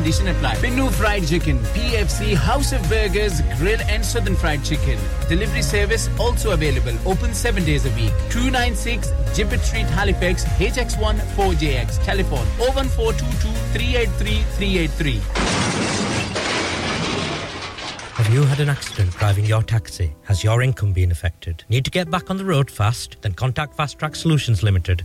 condition apply. Binu Fried Chicken, PFC, House of Burgers, Grill and Southern Fried Chicken. Delivery service also available. Open 7 days a week. 296 Gibbet Street, Halifax, HX1 4JX. Telephone 01422 383 383. Have you had an accident driving your taxi? Has your income been affected? Need to get back on the road fast? Then contact Fast Track Solutions Limited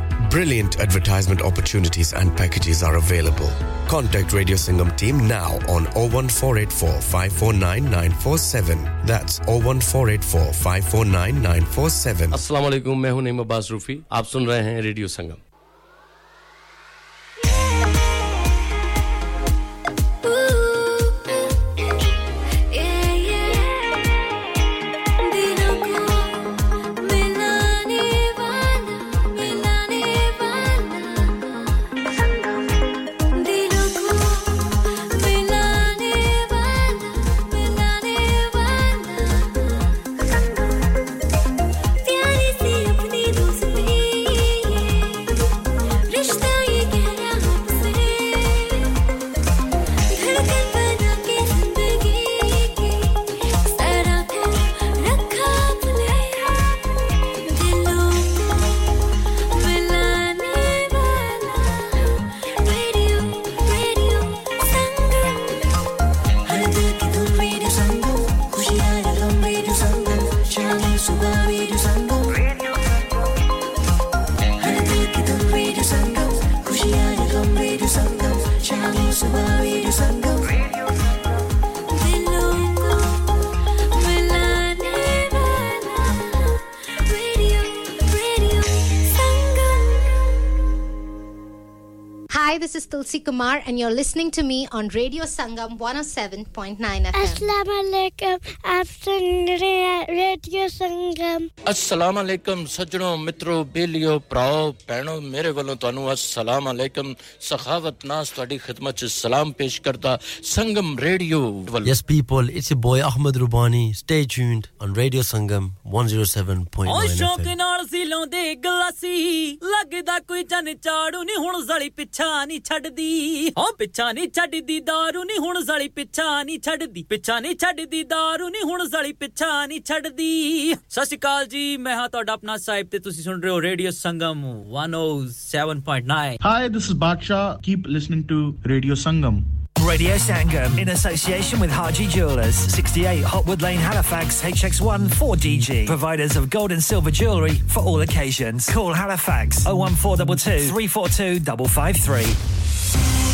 Brilliant advertisement opportunities and packages are available. Contact Radio Singham team now on 01484 549 947. That's 01484 549 947. अस्सलाम वालेकुम मैं हूं नईम अब्बास रूफी आप सुन रहे हैं radio Sangam and you're listening to me on Radio Sangam 107.9 FM. अस्सलाम वालेकुम आप सुन रहे हैं रेडियो संगम अस्सलाम वालेकुम सज्जनों मित्रों बेलियो ਭਰਾਓ ਭੈਣੋ ਮੇਰੇ ਵੱਲੋਂ ਤੁਹਾਨੂੰ अस्सलाम वालेकुम ਸਖਾਵਤ ਨਾਸ ਤੁਹਾਡੀ ਖidmat ਚ ਸਲਾਮ ਪੇਸ਼ ਕਰਦਾ Sangam radio Yes, people, it's your boy Ahmed Rubani. Stay tuned on Radio Sangam 107.9 ਓ ਸ਼ੌਕ FM. ਨਾਲ ਸੀ ਲਾਉਂਦੇ ਗਲਾਸੀ ਲੱਗਦਾ ਕੋਈ ਚੰਨ ਚਾੜੂ ਨਹੀਂ ਹੁਣ ਜ਼ਲੀ ਪਿੱਛਾ ਨਹੀਂ ਛੱਡਦੀ ਓ ਪਿੱਛਾ ਨਹੀਂ ਛੱਡਦੀ दारू ਨਹੀਂ ਹੁਣ ਜ਼ਲੀ ਪਿੱਛਾ ਨਹੀਂ ਛੱਡਦੀ ਪਿੱਛਾ ਨਹੀਂ ਛੱਡਦੀ दारू ਨਹੀਂ ਹੁਣ ਜ਼ਲੀ ਪਿੱਛਾ ਨਹੀਂ ਛੱਡਦੀ ਸਤਿ ਸ਼੍ਰੀ ਅਕਾਲ ਜੀ ਮੈਂ ਹਾਂ ਤੁਹਾਡਾ ਆਪਣਾ ਸਾਹਿਬ ਤੇ ਤੁਸੀਂ ਸੁਣ ਰਹੇ ਹੋ radio Sangam 107.9 Hi, this is Baksha. Keep listening to Radio Sangam. Radio Sangam in association with Haji Jewelers, 68 Hotwood Lane, Halifax, HX1 4DG. Providers of gold and silver jewellery for all occasions. Call Halifax 01422 342 553.